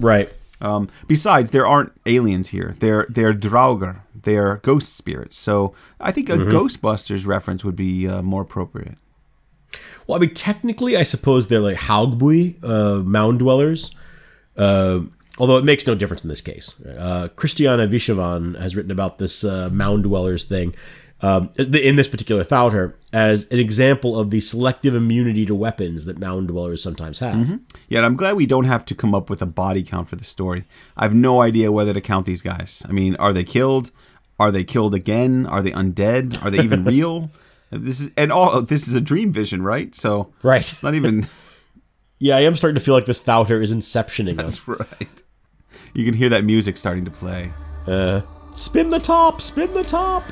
Speaker 1: right.
Speaker 2: Um, besides, there aren't aliens here. They're they're Draugr. They're ghost spirits. So I think a
Speaker 1: Mm-hmm.
Speaker 2: Ghostbusters reference would be uh, more appropriate.
Speaker 1: Well, I mean, technically, I suppose they're like Haugbui, uh, mound dwellers. Uh, although it makes no difference in this case. Uh, Christiana Vishavan has written about this uh, mound dwellers thing um, in this particular Thattr as an example of the selective immunity to weapons that mound dwellers sometimes have.
Speaker 2: Yeah, and I'm glad we don't have to come up with a body count for the story. I have no idea whether to count these guys. I mean, are they killed? Are they killed again? Are they undead? Are they even real? This is and all this is a dream vision, right? So
Speaker 1: Right.
Speaker 2: it's not even
Speaker 1: Yeah, I am starting to feel like this Thattr is inceptioning us.
Speaker 2: that's right. You can hear that music starting to play.
Speaker 1: Spin the top, spin the top.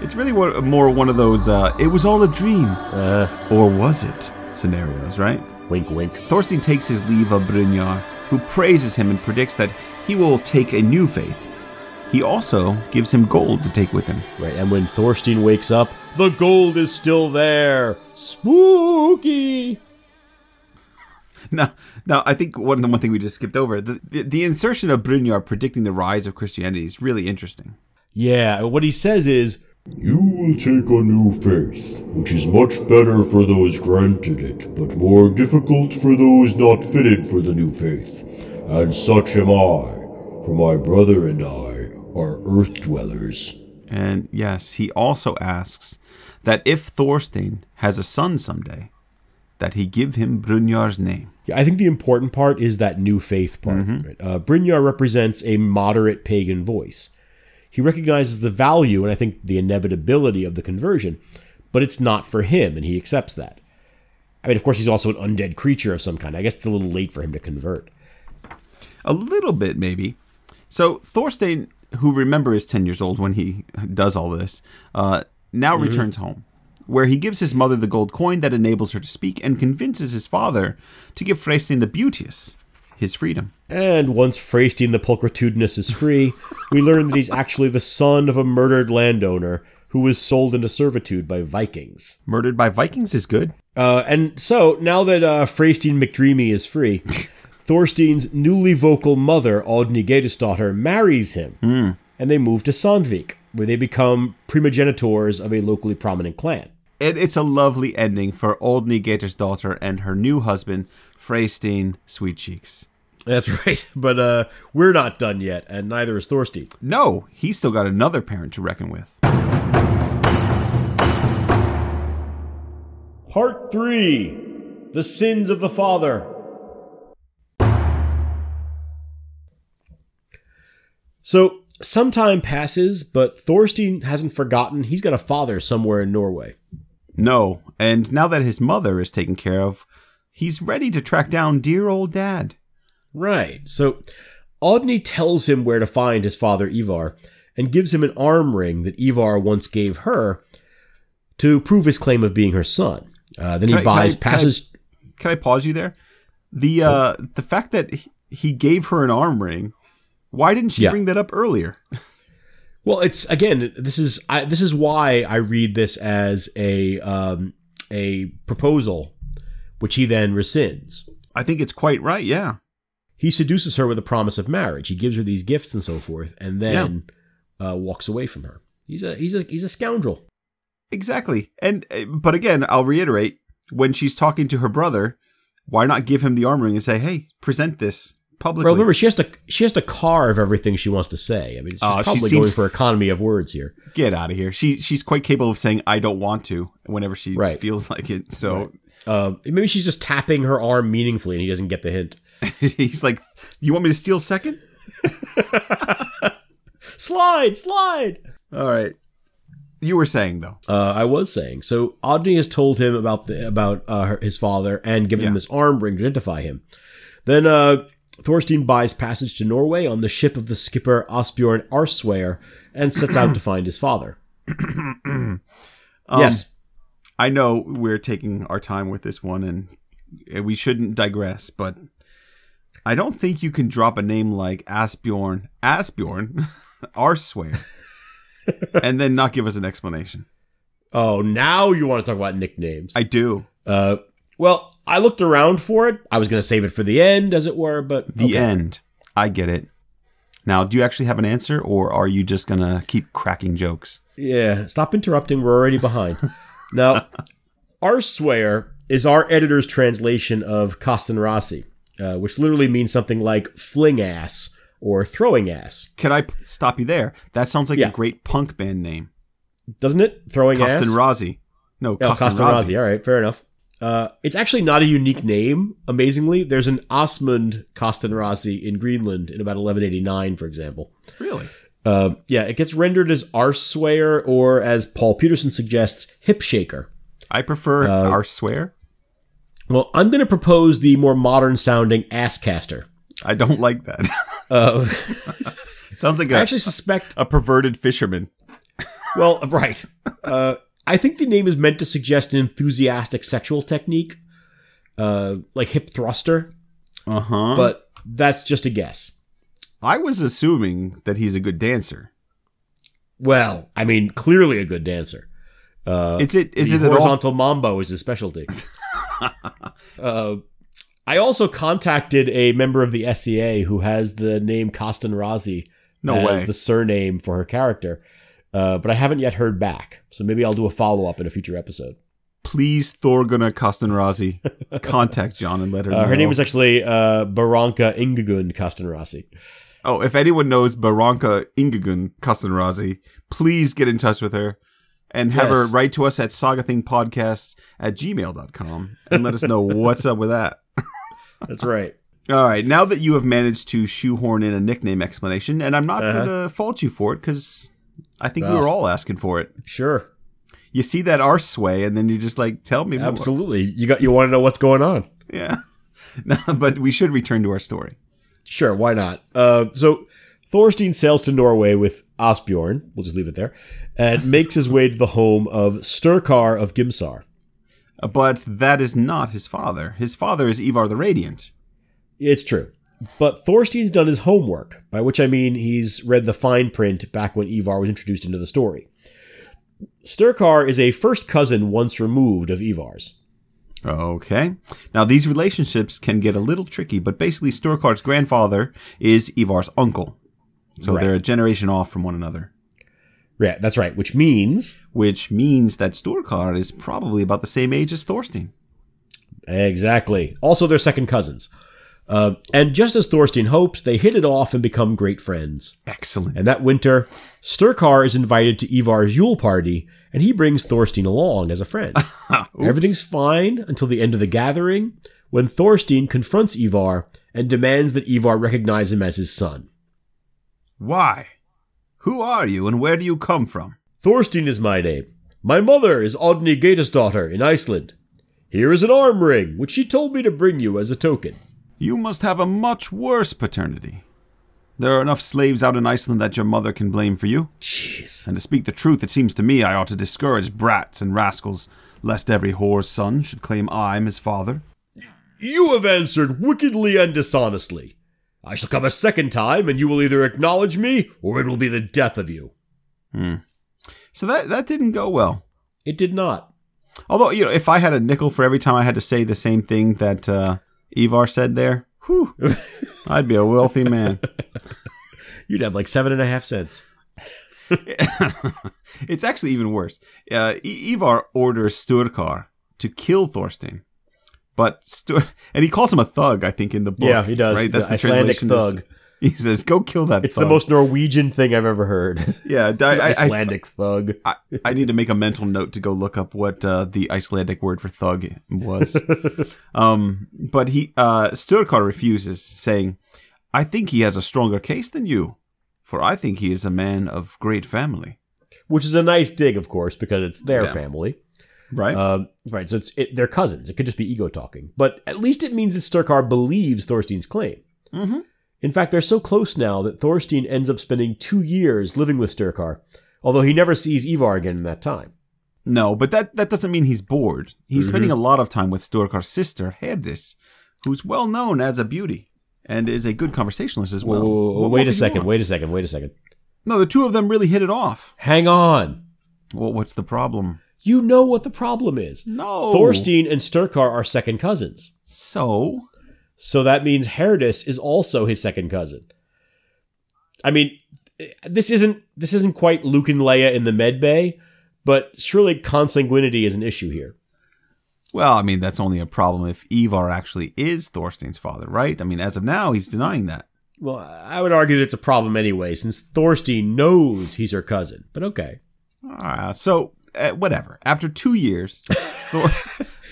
Speaker 2: It's really more one of those uh, "it was all a dream" or was it scenarios, right?
Speaker 1: wink, wink.
Speaker 2: Thorstein takes his leave of Brynjar, who praises him and predicts that he will take a new faith. He also gives him gold to take with him.
Speaker 1: Right, and when Thorstein wakes up, the gold is still there. Spooky.
Speaker 2: Now, now I think one the one thing we just skipped over the, the, the insertion of Brynjar predicting the rise of Christianity is really interesting.
Speaker 1: Yeah, what he says is,
Speaker 4: You will take a new faith, which is much better for those granted it, but more difficult for those not fitted for the new faith. And such am I, for my brother and I are earth dwellers.
Speaker 2: And yes, he also asks that if Thorstein has a son someday, that he give him Brynjar's name.
Speaker 1: Yeah, I think the important part is that new faith part. right? Uh, Brynjar represents a moderate pagan voice. He recognizes the value and I think the inevitability of the conversion, but it's not for him, and he accepts that. I mean, of course, he's also an undead creature of some kind. I guess it's a little late for him to convert.
Speaker 2: A little bit, maybe. So Thorstein, who remember is 10 years old when he does all this, uh, now returns home, where he gives his mother the gold coin that enables her to speak and convinces his father to give Freystein the Beauteous his freedom.
Speaker 1: And once Freystein the Pulchritudinous is free, we learn that he's actually the son of a murdered landowner who was sold into servitude by Vikings.
Speaker 2: Murdered by Vikings is good.
Speaker 1: Uh, and so, now that uh, Freystein McDreamy is free, Thorstein's newly vocal mother, Oddny Geitisdottir, marries him, and they move to Sandvik, where they become primogenitors of a locally prominent clan.
Speaker 2: And it's a lovely ending for Geitir's daughter and her new husband, Freystein Sweet Cheeks.
Speaker 1: That's right, but uh, we're not done yet, and neither is Thorstein.
Speaker 2: No, he's still got another parent to reckon with.
Speaker 1: Part 3 The Sins of the Father. So, some time passes, but Thorstein hasn't forgotten he's got a father somewhere in Norway.
Speaker 2: No, and now that his mother is taken care of, he's ready to track down dear old dad.
Speaker 1: Right. So, Oddny tells him where to find his father Ivar and gives him an arm ring that Ivar once gave her to prove his claim of being her son. Uh, then he
Speaker 2: Can I- can
Speaker 1: buys
Speaker 2: I- can I-
Speaker 1: passes.
Speaker 2: Can I pause you there? The uh the fact that he- he gave her an arm ring, why didn't she
Speaker 1: Yeah.
Speaker 2: bring that up earlier?
Speaker 1: Well, it's again. This is I, this is why I read this as a um, a proposal, which he then rescinds.
Speaker 2: I think it's quite right, yeah.
Speaker 1: He seduces her with a promise of marriage. He gives her these gifts and so forth, and then uh, walks away from her. He's a he's a he's a scoundrel.
Speaker 2: Exactly. And uh, but again, I'll reiterate, when she's talking to her brother, why not give him the arm ring and say, "Hey, present this. publicly.
Speaker 1: Well, remember she has to she has to carve everything she wants to say. I mean, she's
Speaker 2: she
Speaker 1: probably
Speaker 2: seems-
Speaker 1: going for economy of words here.
Speaker 2: Get out of here. She she's quite capable of saying I don't want to whenever she
Speaker 1: Right.
Speaker 2: feels like it. So
Speaker 1: Uh, maybe she's just tapping her arm meaningfully, and he doesn't get the hint.
Speaker 2: he's like, "You want me to steal second?
Speaker 1: Slide, slide.
Speaker 2: All right. You were saying though.
Speaker 1: Uh, I was saying. So Oddny has told him about the about uh, her, his father and given him
Speaker 2: Yeah.
Speaker 1: this arm ring to identify him. Then uh, Thorstein buys passage to Norway on the ship of the skipper Asbjorn Arsweyer and sets out to find his father. yes.
Speaker 2: I know we're taking our time with this one and we shouldn't digress, but I don't think you can drop a name like Asbjorn, Asbjorn, Arswear, and then not give us an explanation.
Speaker 1: Oh, now you want to talk about nicknames?
Speaker 2: I do.
Speaker 1: Uh, well, I looked around for it. I was going to save it for the end, as it were, but
Speaker 2: The
Speaker 1: okay.
Speaker 2: end. I get it. Now, do you actually have an answer, or are you just gonna keep cracking jokes?
Speaker 1: Yeah, stop interrupting. We're already behind. now, Arsweyer is our editor's translation of Kostanrasi, uh, which literally means something like fling ass or throwing ass,
Speaker 2: Can I p- stop you there? That sounds like
Speaker 1: Yeah.
Speaker 2: a great punk band name.
Speaker 1: doesn't it? Throwing ass.
Speaker 2: Costin Razi. No,
Speaker 1: Oh,
Speaker 2: Costin
Speaker 1: Kostanrasi.
Speaker 2: Razi.
Speaker 1: All right, fair enough. Uh, it's actually not a unique name. Amazingly, there's an Osmund Kostanrasi in Greenland in about 1189, for example.
Speaker 2: Really?
Speaker 1: Uh, yeah, it gets rendered as Arsweyer or, as Paul Peterson suggests, hip shaker.
Speaker 2: I prefer
Speaker 1: Uh,
Speaker 2: swear.
Speaker 1: Well, I'm going to propose the more modern sounding ass caster.
Speaker 2: I don't like that.
Speaker 1: Uh,
Speaker 2: Sounds like a,
Speaker 1: I actually suspect.
Speaker 2: a perverted fisherman.
Speaker 1: Well, right. Uh, I think the name is meant to suggest an enthusiastic sexual technique, uh, like hip thruster,
Speaker 2: Uh huh.
Speaker 1: but that's just a guess.
Speaker 2: I was assuming that he's a good dancer.
Speaker 1: Well, I mean, clearly a good dancer.
Speaker 2: is it? Is it
Speaker 1: horizontal mambo is his specialty. uh, I also contacted a member of the SCA who has the name Kostan Razi
Speaker 2: No
Speaker 1: as
Speaker 2: way.
Speaker 1: the surname for her character, uh, but I haven't yet heard back. So maybe I'll do a follow up in a future episode.
Speaker 2: Please, Thorgunna Kostanrazi, contact John and let her know.
Speaker 1: Uh, her name is actually uh, Baranka Ingagund Kostan Razi.
Speaker 2: Oh, if anyone knows Baranka Ingagun Kostanrazi, please get in touch with her and have
Speaker 1: Yes.
Speaker 2: her write to us at sagathingpodcast at gmail.com and let us know what's up with that.
Speaker 1: That's right.
Speaker 2: All right, now that you have managed to shoehorn in a nickname explanation, and I'm not
Speaker 1: Uh-huh.
Speaker 2: going to fault you for it because I think we were all asking for it.
Speaker 1: Sure.
Speaker 2: You see that R sway, and then you just like tell me more.
Speaker 1: Absolutely. You got you want to know what's going on?
Speaker 2: Yeah. No, but we should return to our story.
Speaker 1: Sure, why not? Uh, so Thorstein sails to Norway with Asbjorn, we'll just leave it there, and makes his way to the home of Sturkar of Gimsar.
Speaker 2: But that is not his father. His father is Ivar the Radiant.
Speaker 1: It's true. But Thorstein's done his homework, by which I mean he's read the fine print back when Ivar was introduced into the story. Sturkar is a first cousin once removed of Ivar's.
Speaker 2: Okay. Now, these relationships can get a little tricky, but basically, Sturkar's grandfather is Ivar's uncle. So
Speaker 1: Right.
Speaker 2: they're a generation off from one another,
Speaker 1: Yeah, that's right, which means.
Speaker 2: which means that Sturkar is probably about the same age as Thorstein.
Speaker 1: Exactly. Also, they're second cousins. Uh, and just as Thorstein hopes, they hit it off and become great friends.
Speaker 2: Excellent.
Speaker 1: And that winter, Sturkar is invited to Ivar's Yule party, and he brings Thorstein along as a friend. Everything's fine until the end of the gathering, when Thorstein confronts Ivar and demands that Ivar recognize him as his son.
Speaker 2: Why? Who are you and where do you come from?
Speaker 1: Thorstein is my name. My mother is Oddny Geitisdottir in Iceland. Here is an arm ring, which she told me to bring you as a token.
Speaker 2: You must have a much worse paternity. There are enough slaves out in Iceland that your mother can blame for you.
Speaker 1: Jeez.
Speaker 2: And to speak the truth, it seems to me I ought to discourage brats and rascals, lest every whore's son should claim I'm his father.
Speaker 1: You have answered wickedly and dishonestly. I shall come a second time, and you will either acknowledge me, or it will be the death of you.
Speaker 2: So that that didn't go well.
Speaker 1: It did not.
Speaker 2: Although, you know, if I had a nickel for every time I had to say the same thing that uh, Ivar said there, whew, I'd be a wealthy man.
Speaker 1: You'd have like seven and a half cents.
Speaker 2: It's actually even worse. Uh, Ivar orders Sturkar to kill Thorstein, But Stu- and he calls him a thug, I think, in the book.
Speaker 1: Yeah, he does.
Speaker 2: Right, that's
Speaker 1: The
Speaker 2: the,
Speaker 1: Icelandic
Speaker 2: translation.
Speaker 1: thug.
Speaker 2: he says, "Go kill that."
Speaker 1: It's
Speaker 2: thug."
Speaker 1: the most Norwegian thing I've ever heard.
Speaker 2: Yeah, I, I, I,
Speaker 1: Icelandic thug.
Speaker 2: I, I need to make a mental note to go look up what uh, the Icelandic word for thug was. um, but he uh, Sturkar refuses, saying, "I think he has a stronger case than you, for I think he is a man of great family."
Speaker 1: Which is a nice dig, of course, because it's their
Speaker 2: Yeah.
Speaker 1: family.
Speaker 2: Right?
Speaker 1: Um, right, so it's it, they're cousins. It could just be ego talking, but at least it means that Sturkar believes Thorstein's claim.
Speaker 2: Mhm.
Speaker 1: In fact, they're so close now that Thorstein ends up spending two years living with Sturkar, although he never sees Ivar again in that time.
Speaker 2: no, but that that doesn't mean he's bored. He's spending a lot of time with Sturkar's sister Herdis, who's well known as a beauty and is a good conversationalist as well.
Speaker 1: Whoa, whoa, whoa,
Speaker 2: What
Speaker 1: wait a second, wait a second, wait a second.
Speaker 2: No, the two of them really hit it off.
Speaker 1: Hang on.
Speaker 2: Well, what's the problem?
Speaker 1: You know what the problem is.
Speaker 2: No.
Speaker 1: Thorstein and Sturkar are second cousins.
Speaker 2: So
Speaker 1: So that means Herdis is also his second cousin. I mean, this isn't this isn't quite Luke and Leia in the med bay, but surely consanguinity is an issue here.
Speaker 2: Well, I mean, that's only a problem if Ivar actually is Thorstein's father, right? I mean, as of now, he's denying that.
Speaker 1: Well, I would argue that it's a problem anyway, since Thorstein knows he's her cousin. But okay.
Speaker 2: Ah, so, uh, whatever. After two years, Thor-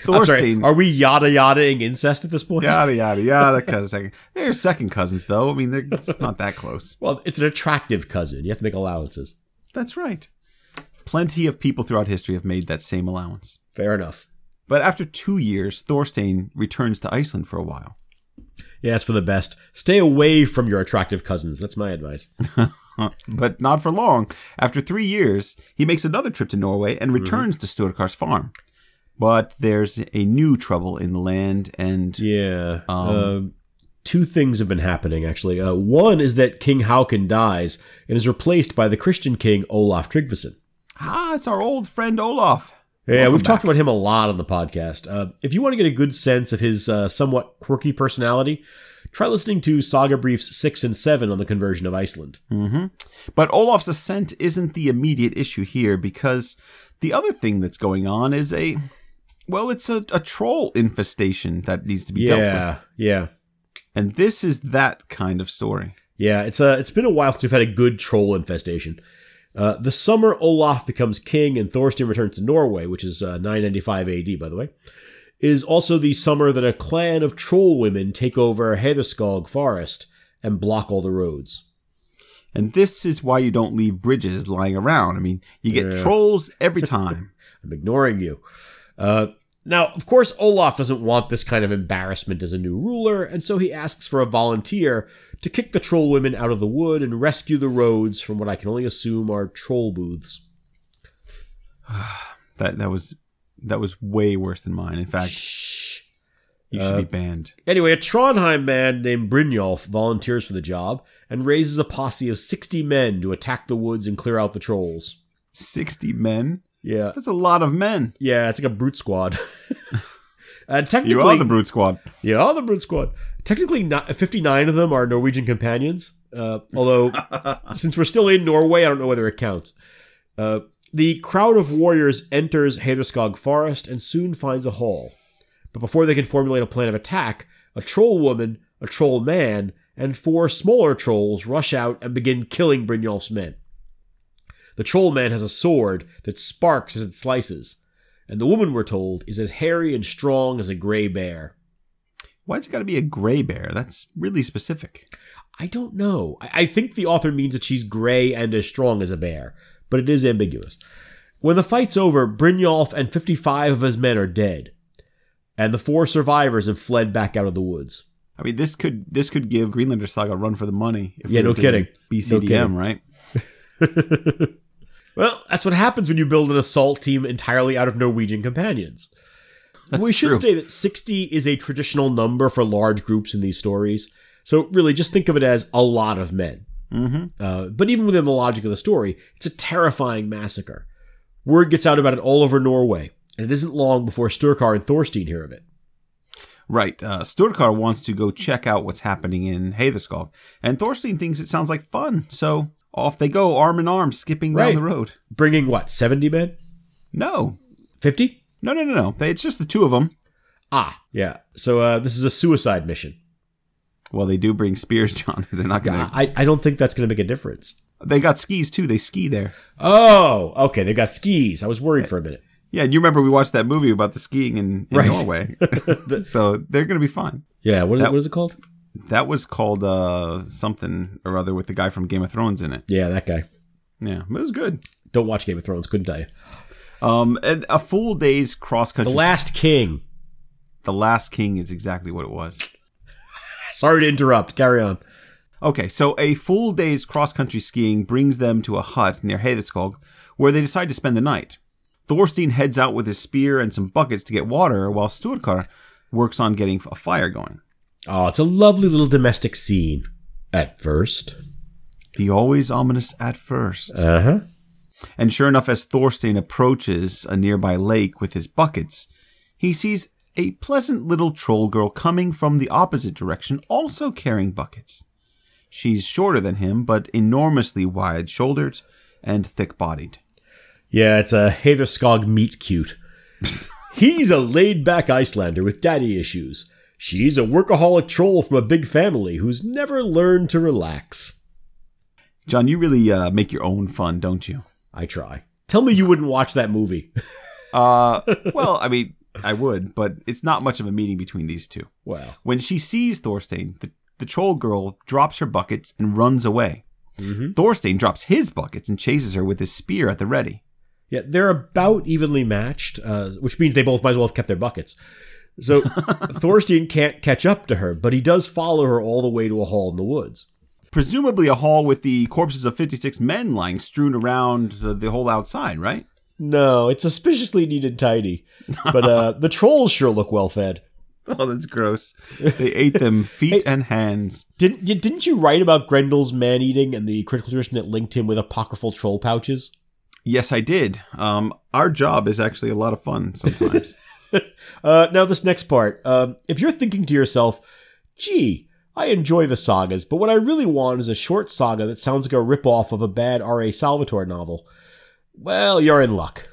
Speaker 2: Thorstein.
Speaker 1: are we yada yadaing incest at this point?
Speaker 2: Yada, yada, yada. Cause they're second cousins, though. I mean, they're, it's not that close.
Speaker 1: Well, it's an attractive cousin. You have to make allowances.
Speaker 2: That's right. Plenty of people throughout history have made that same allowance.
Speaker 1: Fair enough.
Speaker 2: But after two years, Thorstein returns to Iceland for a while.
Speaker 1: Yeah, it's for the best. Stay away from your attractive cousins. That's my advice.
Speaker 2: But not for long. After three years, he makes another trip to Norway and returns to Sturkar's farm. But there's a new trouble in the land, and
Speaker 1: Yeah. uh, two things have been happening, actually. Uh, one is that King Hakon dies and is replaced by the Christian king Olaf Tryggvason.
Speaker 2: ah, it's our old friend Olaf.
Speaker 1: Yeah,
Speaker 2: Welcome
Speaker 1: we've talked about him a lot on the podcast. Uh, if you want to get a good sense of his uh, somewhat quirky personality, try listening to Saga Briefs 6 and 7 on the conversion of Iceland.
Speaker 2: But Olaf's ascent isn't the immediate issue here because the other thing that's going on is a, well, it's a, a troll infestation that needs to be dealt with.
Speaker 1: Yeah, yeah.
Speaker 2: And this is that kind of story.
Speaker 1: Yeah, it's a, it's been a while since we've had a good troll infestation. Uh, the summer Olaf becomes king and Thorstein returns to Norway, which is uh, 995 AD, by the way, is also the summer that a clan of troll women take over Heidarskog forest and block all the roads.
Speaker 2: And this is why you don't leave bridges lying around. I mean, you get trolls every time.
Speaker 1: I'm ignoring you. Uh, now, of course, Olaf doesn't want this kind of embarrassment as a new ruler, and so he asks for a volunteer to kick the troll women out of the wood and rescue the roads from what I can only assume are troll booths.
Speaker 2: that that was that was way worse than mine. In fact,
Speaker 1: Shh.
Speaker 2: you should
Speaker 1: Uh,
Speaker 2: be banned.
Speaker 1: Anyway, a Trondheim man named Brynjolf volunteers for the job and raises a posse of 60 men to attack the woods and clear out the trolls.
Speaker 2: Sixty men.
Speaker 1: Yeah.
Speaker 2: That's a lot of men.
Speaker 1: Yeah, it's like a brute squad. and technically,
Speaker 2: You are the brute squad.
Speaker 1: Yeah, the brute squad. Technically, not, 59 of them are Norwegian companions. Uh, although, since we're still in Norway, I don't know whether it counts. Uh, the crowd of warriors enters Heidarskog Forest and soon finds a hall. But before they can formulate a plan of attack, a troll woman, a troll man, and four smaller trolls rush out and begin killing Brynjolf's men. The troll man has a sword that sparks as it slices, and the woman, we're told, is as hairy and strong as a gray bear.
Speaker 2: Why's it got to be a gray bear? That's really specific.
Speaker 1: I don't know. I, think the author means that she's gray and as strong as a bear, but it is ambiguous. When the fight's over, Brynjolf and 55 of his men are dead, and the four survivors have fled back out of the woods.
Speaker 2: I mean, this could this could give Greenlander Saga a run for the money. If
Speaker 1: Yeah, no kidding. No
Speaker 2: BCDM,
Speaker 1: kidding.
Speaker 2: right?
Speaker 1: Well, that's what happens when you build an assault team entirely out of Norwegian companions.
Speaker 2: That's
Speaker 1: we should
Speaker 2: true.
Speaker 1: say that 60 is a traditional number for large groups in these stories. So really, just think of it as a lot of men.
Speaker 2: Mm-hmm.
Speaker 1: Uh, but even within the logic of the story, it's a terrifying massacre. Word gets out about it all over Norway, and it isn't long before Sturkar and Thorstein hear of it.
Speaker 2: Right. Uh, Sturkar wants to go check out what's happening in Heidarskog, and Thorstein thinks it sounds like fun. So off they go, arm in arm, skipping
Speaker 1: Right.
Speaker 2: down the road.
Speaker 1: Bringing what, 70 men?
Speaker 2: No,
Speaker 1: 50?
Speaker 2: no, no, no, no. It's just the two of them.
Speaker 1: Ah, yeah. So uh, this is a suicide mission.
Speaker 2: Well, they do bring spears, John. They're not gonna.
Speaker 1: I, I don't think that's going to make a difference.
Speaker 2: They got skis too. They ski there.
Speaker 1: Oh, okay. They got skis. I was worried for a minute.
Speaker 2: Yeah, and you remember we watched that movie about the skiing in, in
Speaker 1: Right.
Speaker 2: Norway. so they're gonna be fine.
Speaker 1: Yeah. What is,
Speaker 2: That-
Speaker 1: what is it called?
Speaker 2: That was called uh, something or other with the guy from Game of Thrones in it.
Speaker 1: Yeah, that guy.
Speaker 2: Yeah, it was good.
Speaker 1: Don't watch Game of Thrones. Couldn't tell you.
Speaker 2: Um, and a full day's cross country. The.
Speaker 1: Last King.
Speaker 2: the last king is exactly what it was.
Speaker 1: Sorry to interrupt. Carry on.
Speaker 2: Okay, so a full day's cross country skiing brings them to a hut near Heidarskog, where they decide to spend the night. Thorstein heads out with his spear and some buckets to get water, while Sturkar works on getting a fire going.
Speaker 1: Oh, it's a lovely little domestic scene. At first.
Speaker 2: The always ominous at first.
Speaker 1: Uh huh.
Speaker 2: And sure enough, as Thorstein approaches a nearby lake with his buckets, he sees a pleasant little troll girl coming from the opposite direction, also carrying buckets. She's shorter than him, but enormously wide shouldered and thick bodied.
Speaker 1: Yeah, it's a Heidarskog meet cute. He's a laid back Icelander with daddy issues. She's a workaholic troll from a big family who's never learned to relax.
Speaker 2: John, you really uh, make your own fun, don't you?
Speaker 1: I try. Tell me you wouldn't watch that movie.
Speaker 2: Uh, well, I mean, I would, but it's not much of a meeting between these two.
Speaker 1: Well,
Speaker 2: When she sees Thorstein, the, the troll girl drops her buckets and runs away. Thorstein drops his buckets and chases her with his spear at the ready.
Speaker 1: yeah, they're about evenly matched, uh, which means they both might as well have kept their buckets. So Thorstein can't catch up to her, but he does follow her all the way to a hall in the woods.
Speaker 2: Presumably a hall with the corpses of 56 men lying strewn around the whole outside, right?
Speaker 1: No, it's suspiciously neat and tidy. But uh, the trolls sure look well fed.
Speaker 2: Oh, that's gross. They ate them feet and hands.
Speaker 1: Didn't you- didn't you write about Grendel's man eating and the critical tradition that linked him with apocryphal troll pouches?
Speaker 2: Yes, I did. Um, our job is actually a lot of fun sometimes.
Speaker 1: Uh, now this next part. Um, if you're thinking to yourself, "Gee, I enjoy the sagas, but what I really want is a short saga that sounds like a ripoff of a bad R.A. Salvatore novel," well, you're in luck.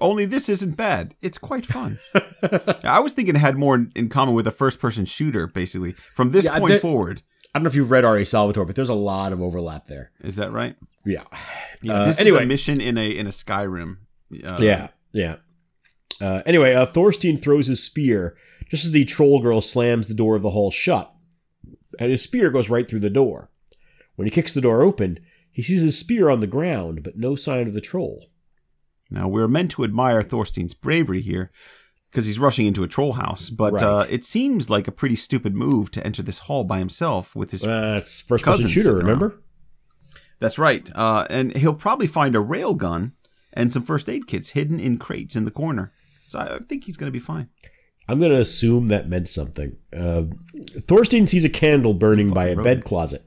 Speaker 2: Only this isn't bad. It's quite fun. I was thinking it had more in- common with a first person shooter, basically. From this
Speaker 1: Yeah,
Speaker 2: point
Speaker 1: there-
Speaker 2: forward.
Speaker 1: I don't know if you've read R.A. Salvatore, but there's a lot of overlap there.
Speaker 2: Is that right?
Speaker 1: Yeah.
Speaker 2: Yeah.
Speaker 1: Uh,
Speaker 2: this is
Speaker 1: anyway.
Speaker 2: a mission in a in a Skyrim. Uh,
Speaker 1: Yeah, yeah. Uh, anyway, uh, Thorstein throws his spear just as the troll girl slams the door of the hall shut, and his spear goes right through the door. When he kicks the door open, he sees his spear on the ground, but no sign of the troll.
Speaker 2: Now we're meant to admire Thorstein's bravery here because he's rushing into a troll house, but
Speaker 1: Right.
Speaker 2: uh, it seems like a pretty stupid move to enter this hall by himself with his.
Speaker 1: Uh, first person shooter, remember?
Speaker 2: That's right. Uh, and he'll probably find a rail gun and some first aid kits hidden in crates in the corner. So I think he's going to be fine.
Speaker 1: I'm going to assume that meant something. Uh, Thorstein sees a candle burning by a bed closet.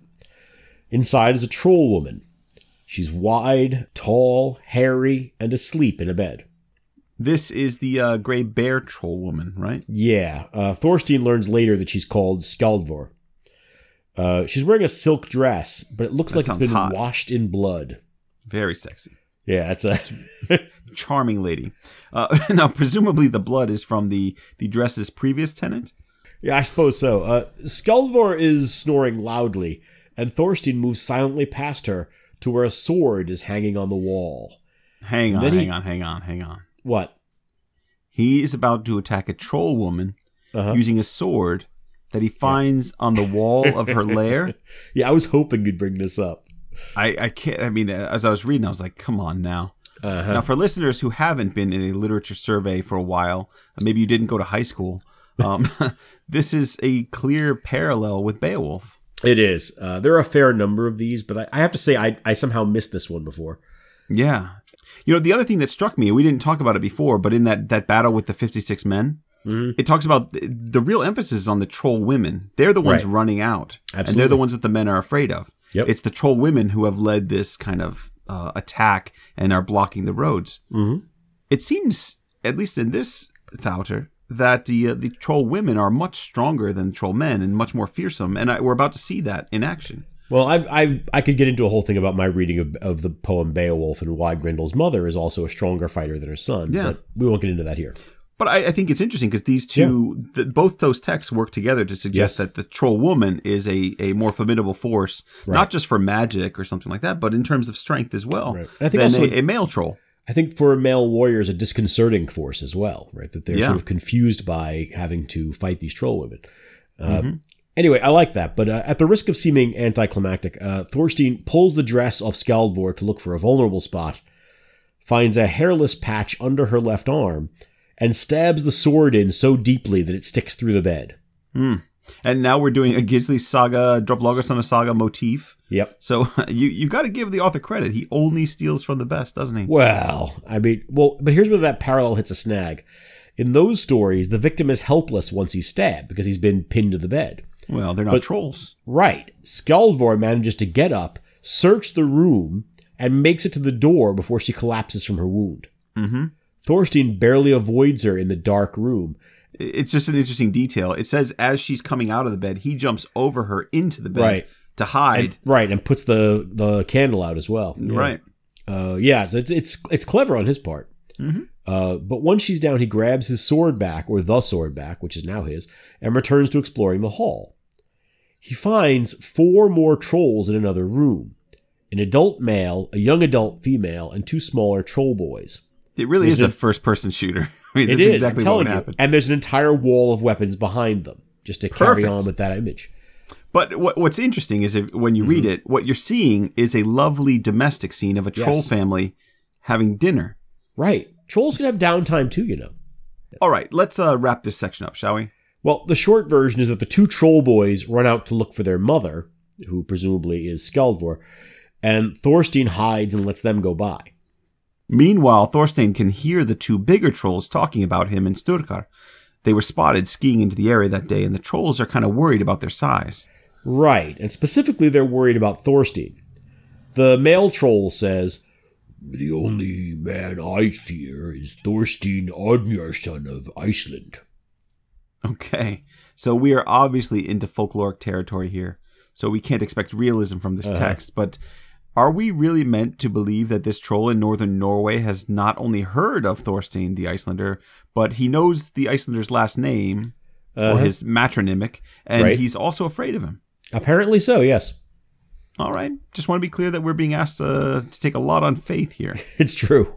Speaker 1: Inside is a troll woman. She's wide, tall, hairy, and asleep in a bed.
Speaker 2: This is the uh, gray bear troll woman, right?
Speaker 1: Yeah, uh, Thorstein learns later that she's called Skjaldvor. Uh, she's wearing a silk dress, but it looks
Speaker 2: That
Speaker 1: like it's been
Speaker 2: hot.
Speaker 1: washed in blood.
Speaker 2: Very sexy.
Speaker 1: Yeah, it's a
Speaker 2: Charming lady. Uh, now, presumably, the blood is from the, the dress's previous tenant.
Speaker 1: yeah, I suppose so. Uh, Skjaldvor is snoring loudly, and Thorstein moves silently past her to where a sword is hanging on the wall.
Speaker 2: Hang on,
Speaker 1: Then he-
Speaker 2: hang on, hang on, hang on.
Speaker 1: What?
Speaker 2: He is about to attack a troll woman
Speaker 1: Uh-huh.
Speaker 2: using a sword that he finds on the wall of her lair.
Speaker 1: Yeah, I was hoping you'd bring this up.
Speaker 2: I, I can't, I mean, as I was reading, I was like, come on now.
Speaker 1: Uh-huh.
Speaker 2: Now, for listeners who haven't been in a literature survey for a while, maybe you didn't go to high school, um, this is a clear parallel with Beowulf.
Speaker 1: It is. Uh, there are a fair number of these, but I, I have to say I, I somehow missed this one before.
Speaker 2: Yeah. You know, the other thing that struck me, we didn't talk about it before, but in that, that battle with the 56 men,
Speaker 1: Mm-hmm.
Speaker 2: it talks about the, the real emphasis is on the troll women. They're the ones
Speaker 1: Right.
Speaker 2: running out. And they're the ones that the men are afraid of.
Speaker 1: Yep.
Speaker 2: It's the troll women who have led this kind of uh, attack and are blocking the roads.
Speaker 1: Mhm.
Speaker 2: It seems, at least in this Thattr, that the, uh, the troll women are much stronger than troll men and much more fearsome. And I, we're about to see that in action.
Speaker 1: Well, I, I I could get into a whole thing about my reading of, of the poem Beowulf and why Grendel's mother is also a stronger fighter than her son.
Speaker 2: Yeah.
Speaker 1: But we won't get into that here.
Speaker 2: But I, I think it's interesting because these two, th- both those texts work together to suggest
Speaker 1: Yes.
Speaker 2: that the troll woman is a, a more formidable force, not just for magic or something like that, but in terms of strength as well
Speaker 1: Right. I think also-
Speaker 2: a, a male troll.
Speaker 1: I think for a male warriors, a disconcerting force as well, right? That they're
Speaker 2: Yeah.
Speaker 1: sort of confused by having to fight these troll women. Uh,
Speaker 2: Mm-hmm.
Speaker 1: Anyway, I like that, but uh, at the risk of seeming anticlimactic, uh, Thorstein pulls the dress off Skjaldvor to look for a vulnerable spot, finds a hairless patch under her left arm, and stabs the sword in so deeply that it sticks through the bed.
Speaker 2: And now we're doing a Gisli saga, Droplaugarsona saga motif.
Speaker 1: Yep.
Speaker 2: So you you got to give the author credit. He only steals from the best, doesn't he?
Speaker 1: Well, I mean, well, but here's where that parallel hits a snag. In those stories, the victim is helpless once he's stabbed because he's been pinned to the bed.
Speaker 2: Well, they're not trolls.
Speaker 1: Right. Skjaldvor manages to get up, search the room, and makes it to the door before she collapses from her wound. Mm-hmm. Thorstein barely avoids her in the dark room.
Speaker 2: It's just an interesting detail. It says as she's coming out of the bed, he jumps over her into the bed
Speaker 1: Right.
Speaker 2: to hide.
Speaker 1: And, right, and puts the, the candle out as well. Yeah.
Speaker 2: Right.
Speaker 1: Uh, yeah, so it's it's it's clever on his part. Uh, but once she's down, he grabs his sword back, or the sword back, which is now his, and returns to exploring the hall. He finds four more trolls in another room an adult male, a young adult female, and two smaller troll boys.
Speaker 2: It really
Speaker 1: There's
Speaker 2: is a,
Speaker 1: a-
Speaker 2: first person shooter. I mean,
Speaker 1: It
Speaker 2: that's
Speaker 1: is,
Speaker 2: exactly what would
Speaker 1: you.
Speaker 2: happen.
Speaker 1: And there's an entire wall of weapons behind them, just to carry on with that image.
Speaker 2: But what, what's interesting is if, when you
Speaker 1: Mm-hmm.
Speaker 2: read it, what you're seeing is a lovely domestic scene of a troll
Speaker 1: Yes.
Speaker 2: family having dinner.
Speaker 1: Right. Trolls can have downtime too, you know.
Speaker 2: All right, let's uh, wrap this section up, shall we?
Speaker 1: Well, the short version is that the two troll boys run out to look for their mother, who presumably is Skjaldvor, and Thorstein hides and lets them go by.
Speaker 2: Meanwhile, Thorstein can hear the two bigger trolls talking about him and Sturkar. They were spotted skiing into the area that day, and the trolls are kind of worried about their size.
Speaker 1: Right, and specifically they're worried about Thorstein. The male troll says,
Speaker 4: The only man I fear is Thorstein Oddnyjarson of Iceland.
Speaker 2: Okay, so we are obviously into folkloric territory here, so we can't expect realism from this uh-huh. text, but are we really meant to believe that this troll in northern Norway has not only heard of Thorstein the Icelander, but he knows the Icelander's last name or his matronymic, and
Speaker 1: Right.
Speaker 2: he's also afraid of him?
Speaker 1: apparently so, yes.
Speaker 2: All right, just want to be clear that we're being asked uh, to take a lot on faith here.
Speaker 1: It's true.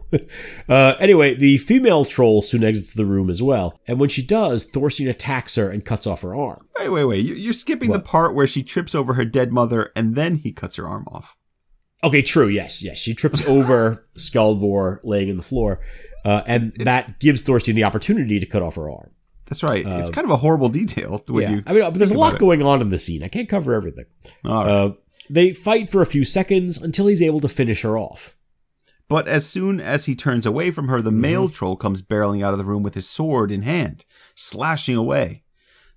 Speaker 1: Uh, anyway, the female troll soon exits the room as well, and when she does, Thorstein attacks her and cuts off her arm.
Speaker 2: Wait, wait, wait! You- You're skipping the part where she trips over her dead mother, and then he cuts her arm off.
Speaker 1: Okay, true. Yes, yes. She trips over Skjaldvor laying in the floor, uh, and that gives Thorstein the opportunity to cut off her arm.
Speaker 2: That's right. it's kind of a horrible detail.
Speaker 1: Yeah,
Speaker 2: you
Speaker 1: I mean, but there's a lot going on in the scene. I can't cover everything.
Speaker 2: All right.
Speaker 1: Uh, they fight for a few seconds until he's able to finish her off.
Speaker 2: But as soon as he turns away from her, the
Speaker 1: Mm-hmm.
Speaker 2: male troll comes barreling out of the room with his sword in hand, slashing away.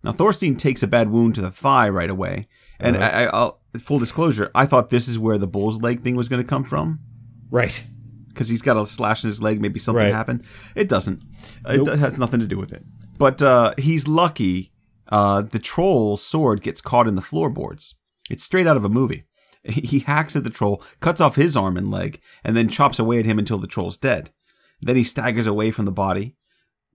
Speaker 2: Now Thorstein takes a bad wound to the thigh right away, and
Speaker 1: Uh-huh.
Speaker 2: I, I, I'll full disclosure, I thought this is where the bull's leg thing was going to come from
Speaker 1: Right.
Speaker 2: because he's got a slash in his leg. Maybe something
Speaker 1: Right.
Speaker 2: happened. It doesn't. It
Speaker 1: Nope.
Speaker 2: do- has nothing to do with it. But uh, he's lucky. Uh, the troll sword gets caught in the floorboards. It's straight out of a movie. He hacks at the troll, cuts off his arm and leg, and then chops away at him until the troll's dead. Then he staggers away from the body.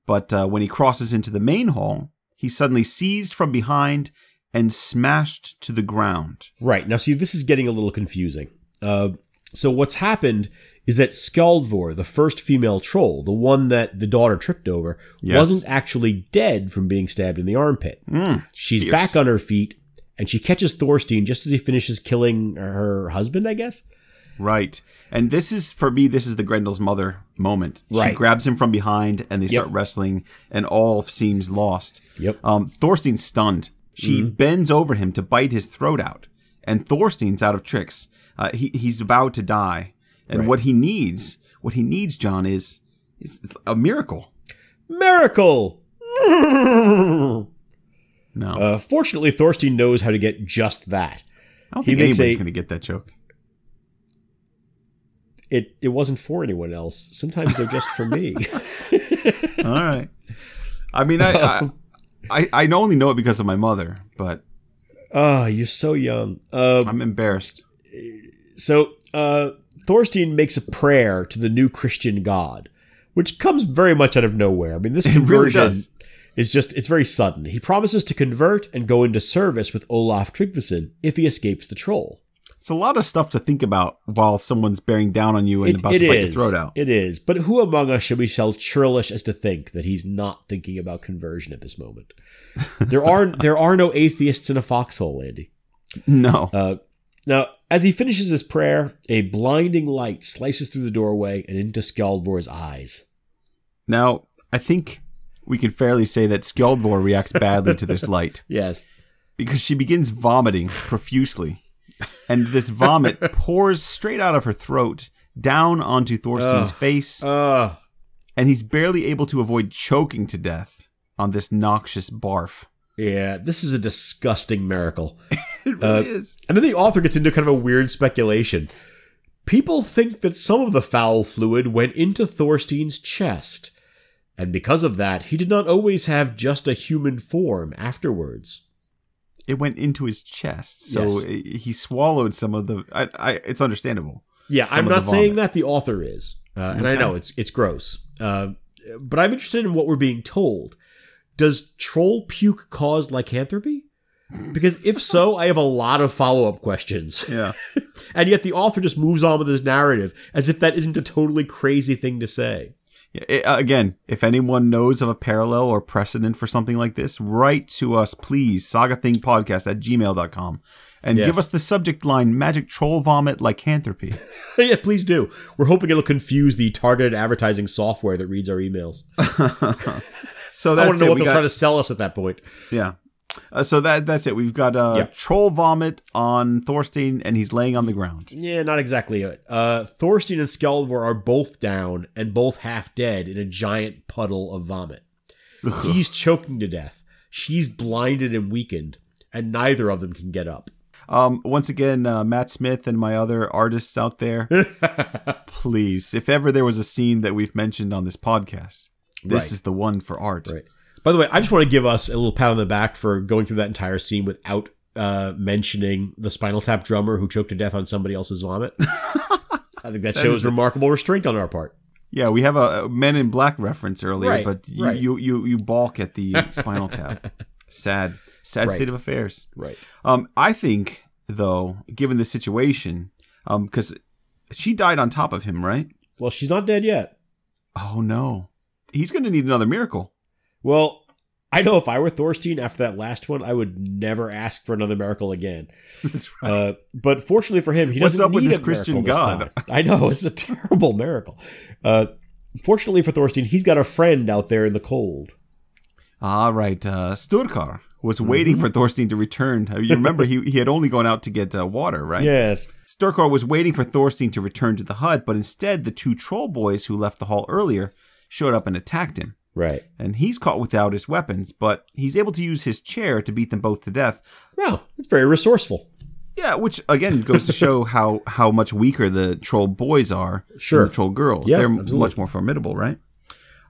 Speaker 2: But uh, when he crosses into the main hall, he's suddenly seized from behind and smashed to the ground.
Speaker 1: Right. Now, see, this is getting a little confusing. Uh, so, what's happened is that Skjaldvor, the first female troll, the one that the daughter tripped over,
Speaker 2: Yes.
Speaker 1: wasn't actually dead from being stabbed in the armpit. She's
Speaker 2: fierce.
Speaker 1: back on her feet, and she catches Thorstein just as he finishes killing her husband, I guess.
Speaker 2: Right. And this is, for me, this is the Grendel's mother moment. She grabs him from behind and they start wrestling, and all seems lost.
Speaker 1: Yep.
Speaker 2: Um, Thorstein's stunned. She bends over him to bite his throat out, and Thorstein's out of tricks. Uh, he, he's about to die. And
Speaker 1: Right.
Speaker 2: what he needs, what he needs, John, is, is a miracle.
Speaker 1: Miracle!
Speaker 2: No.
Speaker 1: Uh, fortunately, Thorstein knows how to get just that.
Speaker 2: I don't
Speaker 1: he
Speaker 2: think anybody's going to get that joke.
Speaker 1: It it wasn't for anyone else. Sometimes they're just for me.
Speaker 2: All right. I mean, I, I, I, I only know it because of my mother, but
Speaker 1: Ah, you're so young. Uh,
Speaker 2: I'm embarrassed.
Speaker 1: So uh, Thorstein makes a prayer to the new Christian god, which comes very much out of nowhere. I mean, this conversion
Speaker 2: does.
Speaker 1: is just, it's very sudden. He promises to convert and go into service with Olaf Tryggvason if he escapes the troll.
Speaker 2: It's a lot of stuff to think about while someone's bearing down on you and
Speaker 1: It-
Speaker 2: about
Speaker 1: it
Speaker 2: to bite
Speaker 1: is.
Speaker 2: your throat out.
Speaker 1: It is. But who among us should be so churlish as to think that he's not thinking about conversion at this moment? there are there are no atheists in a foxhole, Andy.
Speaker 2: No.
Speaker 1: Uh, now, as he finishes his prayer, a blinding light slices through the doorway and into Skjaldvor's eyes.
Speaker 2: Now, I think we can fairly say that Skjaldvor reacts badly to this light
Speaker 1: Yes.
Speaker 2: because she begins vomiting profusely. And this vomit pours straight out of her throat down onto Thorstein's face,
Speaker 1: Uh,
Speaker 2: and he's barely able to avoid choking to death on this noxious barf.
Speaker 1: yeah, this is a disgusting miracle.
Speaker 2: It
Speaker 1: Uh,
Speaker 2: is.
Speaker 1: And then the author gets into kind of a weird speculation. People think that some of the foul fluid went into Thorstein's chest, and because of that, he did not always have just a human form afterwards.
Speaker 2: It went into his chest, so
Speaker 1: Yes.
Speaker 2: he swallowed some of the. I, I, it's understandable.
Speaker 1: Yeah,
Speaker 2: Some
Speaker 1: I'm not saying that the author is, uh, and I know it's it's gross, uh, but I'm interested in what we're being told. Does troll puke cause lycanthropy? Because if so, I have a lot of follow up questions.
Speaker 2: Yeah.
Speaker 1: And yet the author just moves on with his narrative as if that isn't a totally crazy thing to say.
Speaker 2: It- uh, again, if anyone knows of a parallel or precedent for something like this, write to us, please, sagathingpodcast at gmail.com. And
Speaker 1: Yes.
Speaker 2: give us the subject line magic troll vomit lycanthropy.
Speaker 1: yeah, please do. We're hoping it'll confuse the targeted advertising software that reads our emails.
Speaker 2: So that's
Speaker 1: I want to know
Speaker 2: it.
Speaker 1: what
Speaker 2: We
Speaker 1: they'll
Speaker 2: got-
Speaker 1: try to sell us at that point.
Speaker 2: yeah. Uh, so that that's it. We've got uh,
Speaker 1: Yeah.
Speaker 2: troll vomit on Thorstein, and he's laying on the ground.
Speaker 1: Yeah, not exactly it. Uh, Thorstein and Skjaldvor are both down and both half dead in a giant puddle of vomit. He's choking to death. She's blinded and weakened, and neither of them can get up.
Speaker 2: Um, once again, uh, Matt Smith and my other artists out there, please, if ever there was a scene that we've mentioned on this podcast, this
Speaker 1: Right.
Speaker 2: is the one for art.
Speaker 1: Right. By the way, I just want to give us a little pat on the back for going through that entire scene without uh, mentioning the Spinal Tap drummer who choked to death on somebody else's vomit. I think that, shows
Speaker 2: is
Speaker 1: remarkable restraint on our part.
Speaker 2: Yeah, we have a, a Men in Black reference earlier,
Speaker 1: Right,
Speaker 2: but you,
Speaker 1: right.
Speaker 2: you you you balk at the Spinal Tap. Sad, sad
Speaker 1: Right.
Speaker 2: state of affairs.
Speaker 1: Right.
Speaker 2: Um, I think though, given the situation, um, because she died on top of him, right?
Speaker 1: Well, she's not dead yet.
Speaker 2: Oh no, he's going to need another miracle.
Speaker 1: Well, I know if I were Thorstein after that last one, I would never ask for another miracle again.
Speaker 2: That's
Speaker 1: Uh, but fortunately for him, he
Speaker 2: What's
Speaker 1: doesn't
Speaker 2: up with
Speaker 1: need
Speaker 2: this
Speaker 1: a
Speaker 2: Christian
Speaker 1: this
Speaker 2: God?
Speaker 1: time. I know it's a terrible miracle. Uh, fortunately for Thorstein, he's got a friend out there in the cold.
Speaker 2: All right, uh, Sturkar was
Speaker 1: Mm-hmm.
Speaker 2: waiting for Thorstein to return. Uh, You remember he he had only gone out to get uh, water, right?
Speaker 1: Yes.
Speaker 2: Sturkar was waiting for Thorstein to return to the hut, but instead the two troll boys who left the hall earlier showed up and attacked him.
Speaker 1: Right.
Speaker 2: And he's caught without his weapons, but he's able to use his chair to beat them both to death.
Speaker 1: Wow, it's very resourceful.
Speaker 2: Yeah, which again goes to show how how much weaker the troll boys are
Speaker 1: Sure.
Speaker 2: than the troll girls.
Speaker 1: Yeah,
Speaker 2: They're
Speaker 1: absolutely.
Speaker 2: much more formidable, right?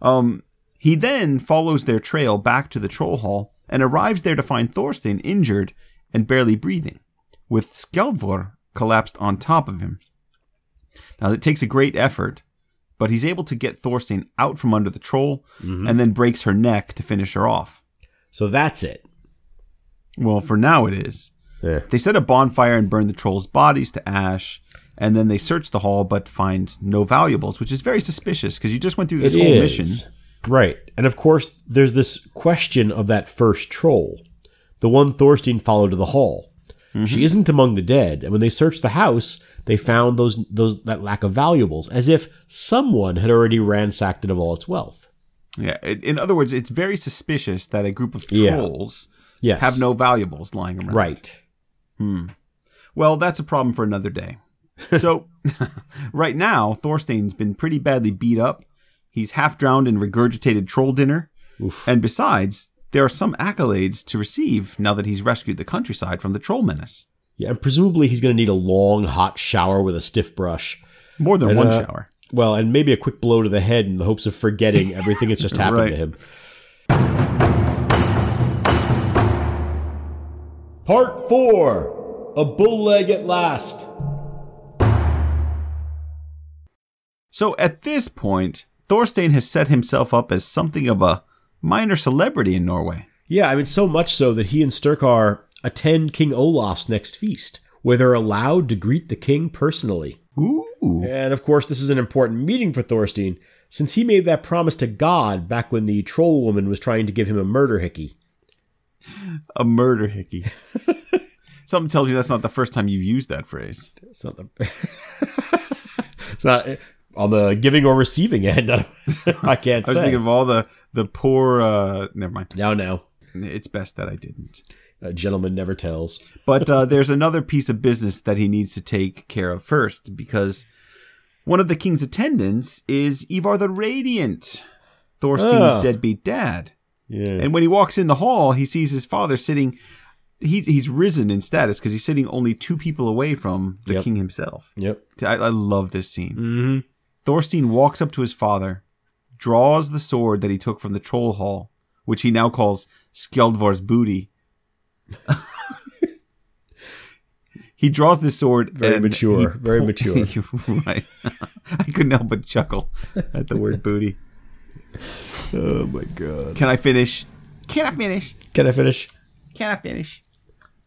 Speaker 2: Um, he then follows their trail back to the troll hall and arrives there to find Thorstein injured and barely breathing, with Skjaldvor collapsed on top of him. Now it takes a great effort, but he's able to get Thorstein out from under the troll
Speaker 1: Mm-hmm.
Speaker 2: and then breaks her neck to finish her off.
Speaker 1: So that's it.
Speaker 2: Well, for now it is.
Speaker 1: Yeah.
Speaker 2: They set a bonfire and burn the trolls' bodies to ash, and then they search the hall but find no valuables, which is very suspicious because you just went through this
Speaker 1: It
Speaker 2: whole
Speaker 1: is.
Speaker 2: mission.
Speaker 1: Right. And of course, there's this question of that first troll, the one Thorstein followed to the hall. She isn't among the dead, and when they search the house, they found those those that lack of valuables, as if someone had already ransacked it of all its wealth.
Speaker 2: Yeah, in other words, it's very suspicious that a group of
Speaker 1: Yeah.
Speaker 2: trolls
Speaker 1: Yes.
Speaker 2: have no valuables lying around.
Speaker 1: Right. Hmm.
Speaker 2: Well, that's a problem for another day. So, right now, Thorstein's been pretty badly beat up. He's half drowned in regurgitated troll dinner. And besides, there are some accolades to receive now that he's rescued the countryside from the troll menace.
Speaker 1: Yeah, and presumably he's going to need a long, hot shower with a stiff brush.
Speaker 2: More than
Speaker 1: And,
Speaker 2: one
Speaker 1: uh,
Speaker 2: shower.
Speaker 1: Well, and maybe a quick blow to the head in the hopes of forgetting everything that's just happened
Speaker 2: Right.
Speaker 1: to him. Part 4 A Bull Leg at Last.
Speaker 2: So at this point, Thorstein has set himself up as something of a minor celebrity in Norway.
Speaker 1: Yeah, I mean, so much so that he and Sturkar attend King Olaf's next feast, where they're allowed to greet the king personally.
Speaker 2: Ooh.
Speaker 1: And of course, this is an important meeting for Thorstein, since he made that promise to God back when the troll woman was trying to give him a murder hickey.
Speaker 2: A murder hickey. Something tells me that's not the first time you've used that phrase.
Speaker 1: It's not the. it's not on the giving or receiving end. I, can't
Speaker 2: I was
Speaker 1: say.
Speaker 2: thinking of all the the poor. Uh, never mind.
Speaker 1: now, now,
Speaker 2: It's best that I didn't.
Speaker 1: A gentleman never tells.
Speaker 2: But uh, there's another piece of business that he needs to take care of first because one of the king's attendants is Ivar the Radiant, Thorstein's
Speaker 1: Ah.
Speaker 2: deadbeat dad.
Speaker 1: Yeah.
Speaker 2: And when he walks in the hall, he sees his father sitting. He's he's risen in status because he's sitting only two people away from the
Speaker 1: Yep.
Speaker 2: king himself.
Speaker 1: Yep.
Speaker 2: I, I love this scene. Thorstein walks up to his father, draws the sword that he took from the troll hall, which he now calls Skjaldvor's booty. he draws this sword.
Speaker 1: Very mature,
Speaker 2: he-
Speaker 1: very mature.
Speaker 2: right. I couldn't help but chuckle at the word booty.
Speaker 1: Oh my god.
Speaker 2: Can I finish? Can I finish?
Speaker 1: Can I finish?
Speaker 2: Can I finish?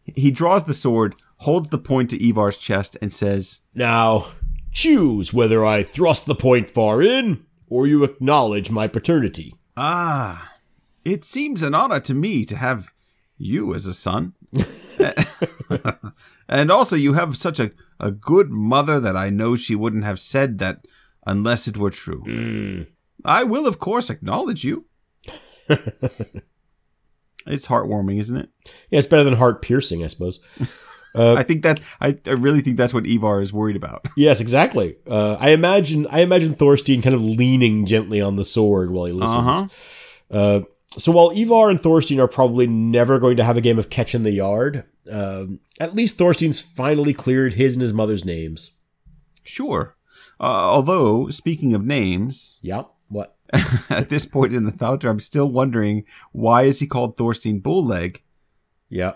Speaker 2: He draws the sword, holds the point to Ivar's chest, and says,
Speaker 1: Now, choose whether I thrust the point far in or you acknowledge my paternity.
Speaker 2: Ah, it seems an honor to me to have you as a son. and also, you have such a, a good mother that I know she wouldn't have said that unless it were true. I will, of course, acknowledge you. it's heartwarming, isn't it?
Speaker 1: Yeah, it's better than heart piercing, I suppose.
Speaker 2: I think that's. I, I really think that's what Ivar is worried about.
Speaker 1: Yes, exactly. Uh, I imagine I imagine Thorstein kind of leaning gently on the sword while he listens.
Speaker 2: Uh-huh.
Speaker 1: Uh, so while Ivar and Thorstein are probably never going to have a game of catch in the yard, um, at least Thorstein's finally cleared his and his mother's names.
Speaker 2: Sure. Uh, although, speaking of names,
Speaker 1: Yeah. What?
Speaker 2: at this point in the Thattr, I'm still wondering why is he called Thorstein Bullleg?
Speaker 1: Yeah.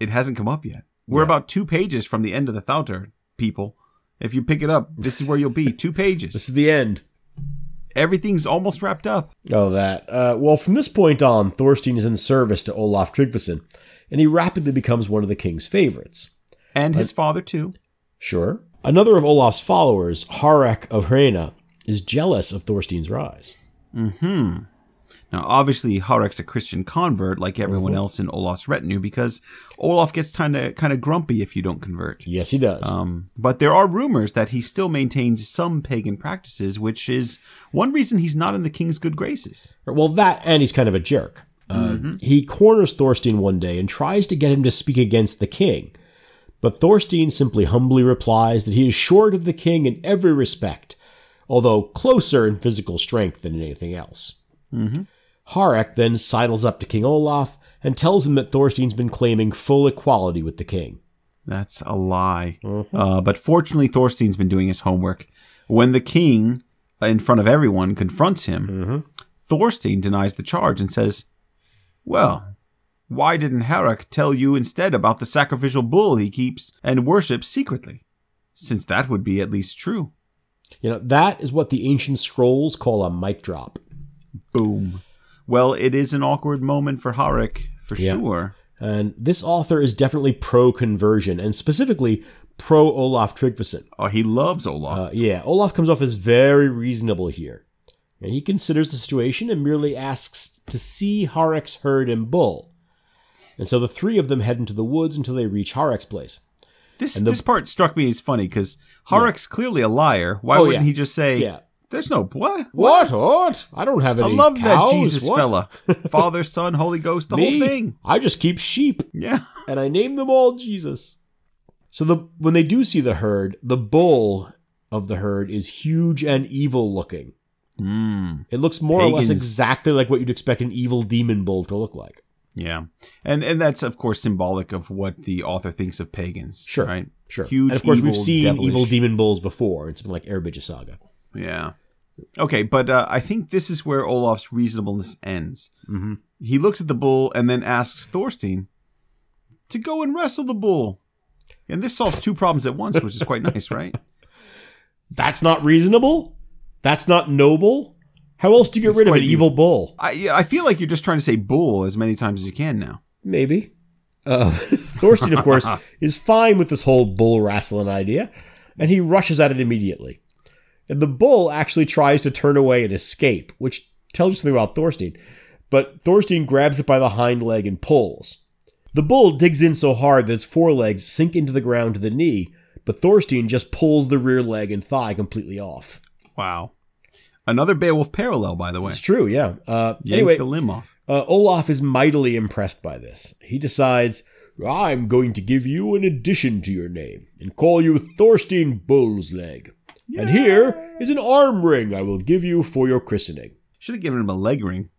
Speaker 2: It hasn't come up yet. We're
Speaker 1: Yeah.
Speaker 2: about two pages from the end of the Thattr, people. If you pick it up, this is where you'll be. Two pages.
Speaker 1: This is the end.
Speaker 2: Everything's almost wrapped up.
Speaker 1: Oh, that. Uh, well, from this point on, Thorstein is in service to Olaf Tryggvason, and he rapidly becomes one of the king's favorites.
Speaker 2: And his father, too.
Speaker 1: Sure. Another of Olaf's followers, Harek of Hrena, is jealous of Thorstein's rise.
Speaker 2: Now, obviously, Harek's a Christian convert like everyone else in Olaf's retinue because Olaf gets kind of kind of grumpy if you don't convert.
Speaker 1: Yes, he does.
Speaker 2: Um, but there are rumors that he still maintains some pagan practices, which is one reason he's not in the king's good graces.
Speaker 1: Well, that and he's kind of a jerk. Uh, He corners Thorstein one day and tries to get him to speak against the king. But Thorstein simply humbly replies that he is short of the king in every respect, although closer in physical strength than anything else. Harek then sidles up to King Olaf and tells him that Thorstein's been claiming full equality with the king.
Speaker 2: That's a lie. Uh, but fortunately, Thorstein's been doing his homework. When the king, in front of everyone, confronts him, Thorstein denies the charge and says, Well, why didn't Harek tell you instead about the sacrificial bull he keeps and worships secretly? Since that would be at least true.
Speaker 1: You know, that is what the ancient scrolls call a mic drop.
Speaker 2: Boom. Well, it is an awkward moment for Harek, for
Speaker 1: Yeah.
Speaker 2: sure.
Speaker 1: And this author is definitely pro conversion, and specifically pro Olaf Tryggvason.
Speaker 2: Oh, he loves Olaf.
Speaker 1: Uh, yeah, Olaf comes off as very reasonable here. And he considers the situation and merely asks to see Harek's herd and bull. And so the three of them head into the woods until they reach Harek's place.
Speaker 2: This
Speaker 1: the-
Speaker 2: this part struck me as funny because Harek's clearly a liar. Why
Speaker 1: Oh,
Speaker 2: wouldn't
Speaker 1: yeah.
Speaker 2: he just say,
Speaker 1: Yeah.
Speaker 2: "There's no what?
Speaker 1: What? What? I don't have any.
Speaker 2: I love that. Jesus
Speaker 1: What?
Speaker 2: fella, Father, Son, Holy Ghost, the
Speaker 1: Me?
Speaker 2: whole thing."
Speaker 1: I just keep sheep.
Speaker 2: Yeah,
Speaker 1: and I name them all Jesus. So the when they do see the herd, the bull of the herd is huge and evil looking. Hmm. It looks more or less exactly like what you'd expect an evil demon bull to look like.
Speaker 2: yeah, and and that's of course symbolic of what the author thinks of pagans.
Speaker 1: Sure,
Speaker 2: right?
Speaker 1: Sure.
Speaker 2: Huge.
Speaker 1: and of course,
Speaker 2: evil,
Speaker 1: we've seen
Speaker 2: devilish-
Speaker 1: evil demon bulls before in something like Eyrbyggja Saga.
Speaker 2: Yeah. Okay, but uh, I think this is where Olaf's reasonableness ends. Mm-hmm. He looks at the bull and then asks Thorstein to go and wrestle the bull. And this solves two problems at once, which is quite nice, right?
Speaker 1: That's not reasonable. That's not noble. How else do you get rid of an evil bull?
Speaker 2: I I feel like you're just trying to say bull as many times as you can now.
Speaker 1: Maybe. Uh, Thorstein, of course, is fine with this whole bull wrestling idea, and he rushes at it immediately. And the bull actually tries to turn away and escape, which tells you something about Thorstein. But Thorstein grabs it by the hind leg and pulls. The bull digs in so hard that its forelegs sink into the ground to the knee, but Thorstein just pulls the rear leg and thigh completely off.
Speaker 2: Wow. Another Beowulf parallel, by the way.
Speaker 1: It's true, yeah. Uh,
Speaker 2: Yank
Speaker 1: anyway,
Speaker 2: the limb off.
Speaker 1: Uh, Olaf is mightily impressed by this. He decides, I'm going to give you an addition to your name and call you Thorstein Bull's Leg. And here is an arm ring I will give you for your christening.
Speaker 2: Should have given him a leg ring.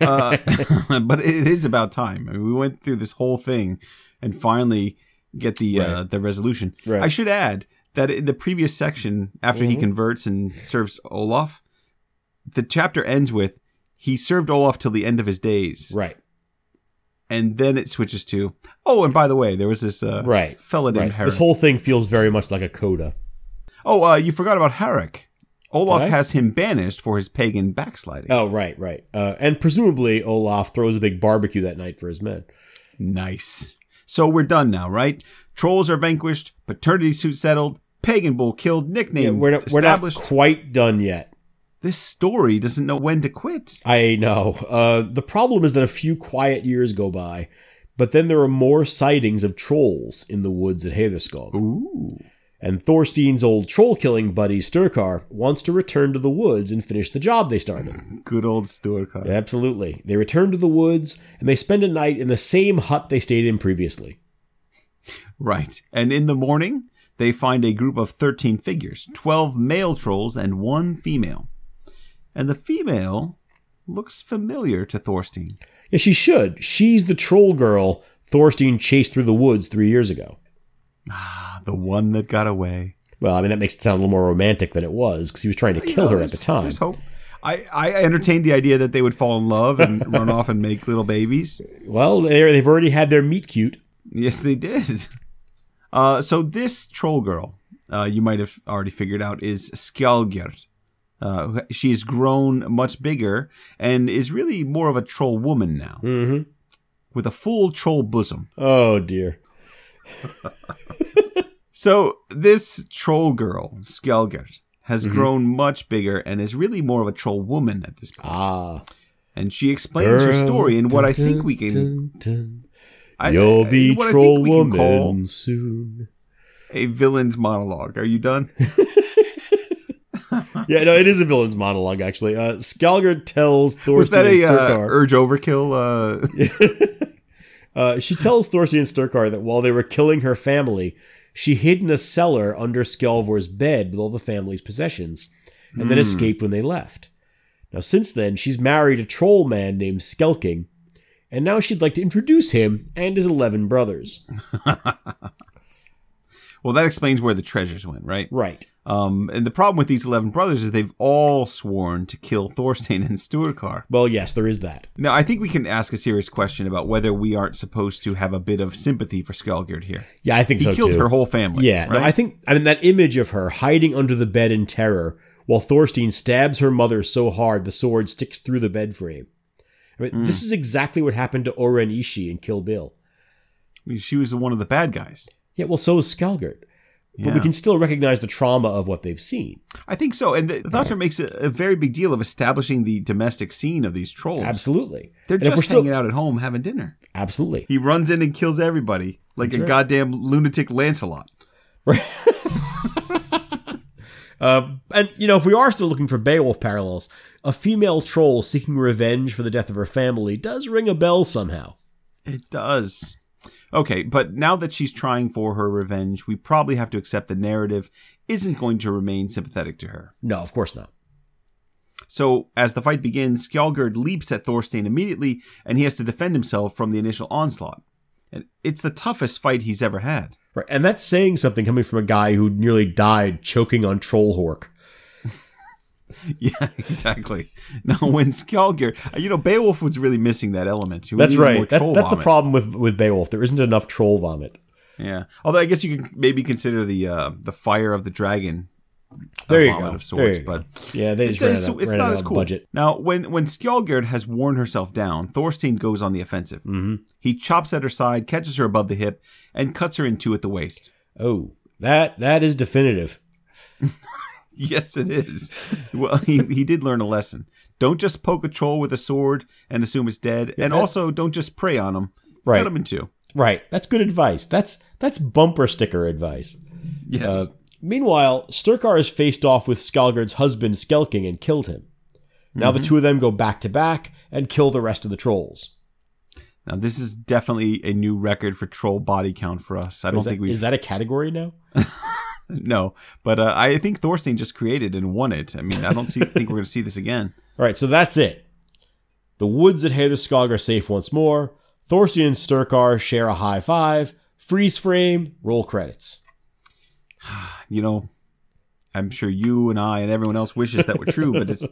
Speaker 2: Uh, but it is about time. I mean, we went through this whole thing and finally get the uh, the resolution.
Speaker 1: Right.
Speaker 2: I should add that in the previous section, after he converts and serves Olaf, the chapter ends with he served Olaf till the end of his days,
Speaker 1: Right,
Speaker 2: and then it switches to oh, and by the way, there was this uh,
Speaker 1: right.
Speaker 2: fella named
Speaker 1: right.
Speaker 2: Harry.
Speaker 1: This whole thing feels very much like a coda.
Speaker 2: Oh, uh, you forgot about Harek. Olaf has him banished for his pagan backsliding.
Speaker 1: Oh, right, right. Uh, and presumably Olaf throws a big barbecue that night for his men.
Speaker 2: Nice. So we're done now, right? Trolls are vanquished, paternity suit settled, pagan bull killed, nickname
Speaker 1: Yeah, we're, not, we're not
Speaker 2: established.
Speaker 1: quite done yet.
Speaker 2: this story doesn't know when to quit.
Speaker 1: I know. Uh, the problem is that a few quiet years go by, but then there are more sightings of trolls in the woods at Heidarskog.
Speaker 2: Ooh.
Speaker 1: And Thorstein's old troll killing buddy Sturkar wants to return to the woods and finish the job they started.
Speaker 2: Good old Sturkar.
Speaker 1: Absolutely. They return to the woods and they spend a night in the same hut they stayed in previously.
Speaker 2: Right. And in the morning, they find a group of 13 figures 12 male trolls and one female. And the female looks familiar to Thorstein.
Speaker 1: Yeah, she should. She's the troll girl Thorstein chased through the woods three years ago.
Speaker 2: Ah, the one that got away.
Speaker 1: Well, I mean, that makes it sound a little more romantic than it was because he was trying to kill
Speaker 2: You know,
Speaker 1: her at the time.
Speaker 2: There's hope. I, I entertained the idea that they would fall in love and run off and make little babies.
Speaker 1: Well, they've already had their meet cute.
Speaker 2: Yes, they did. Uh, so this troll girl, uh, you might have already figured out, is Skjalgerd. Uh, she's grown much bigger and is really more of a troll woman now,
Speaker 1: Mm-hmm.
Speaker 2: with a full troll bosom.
Speaker 1: Oh, dear.
Speaker 2: So this troll girl, Skjalgerd, has
Speaker 1: Mm-hmm.
Speaker 2: grown much bigger and is really more of a troll woman at this point.
Speaker 1: Ah.
Speaker 2: And she explains her story in what I think we can.
Speaker 1: Dun, dun.
Speaker 2: I-
Speaker 1: You'll
Speaker 2: I-
Speaker 1: be
Speaker 2: what I think
Speaker 1: troll
Speaker 2: we can call
Speaker 1: woman soon.
Speaker 2: A villain's monologue. Are you done?
Speaker 1: Yeah, no, it is a villain's monologue, actually. Uh, Skjalgerd tells
Speaker 2: Was
Speaker 1: Thorstein
Speaker 2: that
Speaker 1: and
Speaker 2: a uh,
Speaker 1: Sturkar.
Speaker 2: urge overkill? Uh,
Speaker 1: Uh, she tells Thorstein and Sturkar that while they were killing her family, she hid in a cellar under Skjaldvor's bed with all the family's possessions, and then hmm. escaped when they left. Now, since then, she's married a troll man named Skelking, and now she'd like to introduce him and his 11 brothers.
Speaker 2: well, that explains where the treasures went, right?
Speaker 1: Right.
Speaker 2: Um, and the problem with these 11 brothers is they've all sworn to kill Thorstein and Sturkar.
Speaker 1: Well, yes, there is that.
Speaker 2: Now, I think we can ask a serious question about whether we aren't supposed to have a bit of sympathy for Skjalgerd here.
Speaker 1: Yeah, I think
Speaker 2: He
Speaker 1: so
Speaker 2: killed
Speaker 1: too.
Speaker 2: her whole family.
Speaker 1: Yeah, no. I think I mean that image of her hiding under the bed in terror while Thorstein stabs her mother so hard the sword sticks through the bed frame. I mean,
Speaker 2: Hmm.
Speaker 1: this is exactly what happened to O-Ren Ishii in Kill Bill.
Speaker 2: I mean, she was one of the bad guys.
Speaker 1: Yeah, well, so is Skjalgerd. But we can still recognize the trauma of what they've seen.
Speaker 2: I think so. And the, the author makes a, a very big deal of establishing the domestic scene of these trolls.
Speaker 1: Absolutely.
Speaker 2: They're
Speaker 1: And
Speaker 2: just
Speaker 1: still-
Speaker 2: hanging out at home having dinner.
Speaker 1: Absolutely.
Speaker 2: He runs in and kills everybody like a
Speaker 1: right.
Speaker 2: goddamn lunatic Lancelot.
Speaker 1: Uh, and, you know, if we are still looking for Beowulf parallels, a female troll seeking revenge for the death of her family does ring a bell somehow.
Speaker 2: It does. Okay, but now that she's trying for her revenge, we probably have to accept the narrative isn't going to remain sympathetic to her.
Speaker 1: No, of course not.
Speaker 2: So, as the fight begins, Skjalgerd leaps at Thorstein immediately, and he has to defend himself from the initial onslaught. And it's the toughest fight he's ever had.
Speaker 1: Right. And that's saying something coming from a guy who nearly died choking on troll hork.
Speaker 2: Yeah, exactly. Now, when Skjalgerd, you know, Beowulf was really missing that element. He
Speaker 1: That's right. That's that's the problem with with Beowulf. There isn't enough troll vomit.
Speaker 2: Yeah. Although I guess you can maybe consider the uh, the fire of the dragon
Speaker 1: There you go.
Speaker 2: of
Speaker 1: There
Speaker 2: sorts,
Speaker 1: you go.
Speaker 2: but
Speaker 1: Yeah, they
Speaker 2: it's,
Speaker 1: just out
Speaker 2: it's not as cool.
Speaker 1: budget.
Speaker 2: Now, when when Skjalgerd has worn herself down, Thorstein goes on the offensive. Mm-hmm. He chops at her side, catches her above the hip, and cuts her in two at the waist.
Speaker 1: Oh, that that is definitive.
Speaker 2: Yes, it is. well, he, he did learn a lesson. Don't just poke a troll with a sword and assume it's dead, and also don't just prey on him.
Speaker 1: Right.
Speaker 2: Cut him in two.
Speaker 1: Right. That's good advice. That's that's bumper sticker advice.
Speaker 2: Yes.
Speaker 1: Uh, meanwhile, Sturkar is faced off with Skjalgerd's husband Skelking and killed him. Now
Speaker 2: Mm-hmm.
Speaker 1: the two of them go back to back and kill the rest of the trolls.
Speaker 2: now, this is definitely a new record for troll body count for us. I don't
Speaker 1: Is that,
Speaker 2: think we
Speaker 1: is that a category now?
Speaker 2: no, but uh, I think Thorstein just created and won it. I mean, I don't see, think we're going to see this again.
Speaker 1: All right, so that's it. The woods at Heidarskog are safe once more. Thorstein and Sturkar share a high five. Freeze frame. Roll credits.
Speaker 2: You know, I'm sure you and I and everyone else wishes that were true, but it's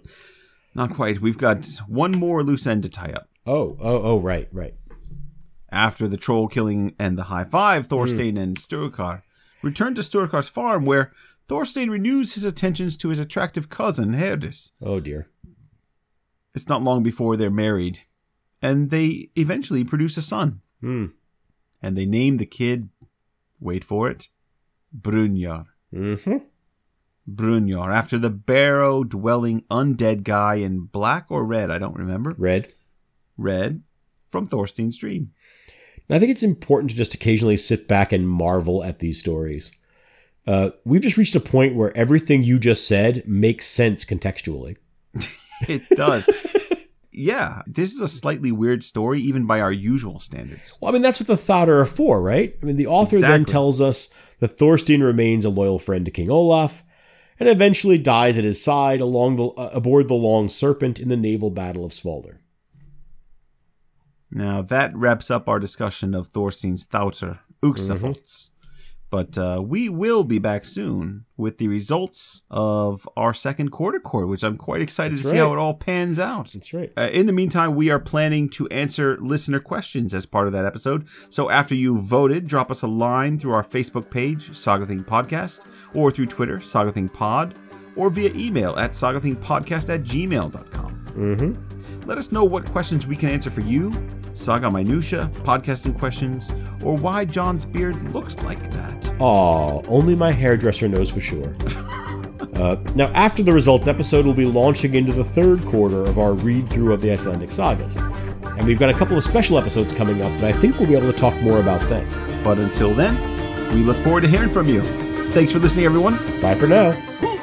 Speaker 2: not quite. We've got one more loose end to tie up.
Speaker 1: Oh, oh, oh, right, right.
Speaker 2: After the troll killing and the high five, Thorstein and Sturkar return to Sturkar's farm, where Thorstein renews his attentions to his attractive cousin Herdis.
Speaker 1: Oh dear.
Speaker 2: It's not long before they're married, and they eventually produce a son.
Speaker 1: Hmm.
Speaker 2: And they name the kid, wait for it, Brynjar.
Speaker 1: Mm-hmm.
Speaker 2: Brynjar, after the barrow dwelling undead guy in black or red, I don't remember.
Speaker 1: Red.
Speaker 2: Red from Thorstein's dream.
Speaker 1: I think it's important to just occasionally sit back and marvel at these stories. Uh, we've just reached a point where everything you just said makes sense contextually.
Speaker 2: It does. yeah, this is a slightly weird story, even by our usual standards.
Speaker 1: Well, I mean, that's what the Thattr are for, right? I mean, the author then tells us that Thorstein remains a loyal friend to King Olaf and eventually dies at his side along the, uh, aboard the Long Serpent in the naval battle of Svolder.
Speaker 2: Now, that wraps up our discussion of Thorstein's Thattr, Uxafots. But uh, we will be back soon with the results of our second quarter court, which I'm quite excited
Speaker 1: That's
Speaker 2: to see how it all pans out.
Speaker 1: That's right.
Speaker 2: Uh, in the meantime, we are planning to answer listener questions as part of that episode. So after you voted, drop us a line through our Facebook page, Saga Sagathing Podcast, or through Twitter, Saga Sagathing Pod, or via email at sagathingpodcast at gmail.com.
Speaker 1: Mm-hmm.
Speaker 2: Let us know what questions we can answer for you, Saga Minutia, podcasting questions, or why John's beard looks like that.
Speaker 1: Aw, only my hairdresser knows for sure. uh, now, after the results episode, we'll be launching into the third quarter of our read through of the Icelandic sagas. And we've got a couple of special episodes coming up that I think we'll be able to talk more about then.
Speaker 2: But until then, we look forward to hearing from you. Thanks for listening, everyone.
Speaker 1: Bye for now.
Speaker 2: Woo!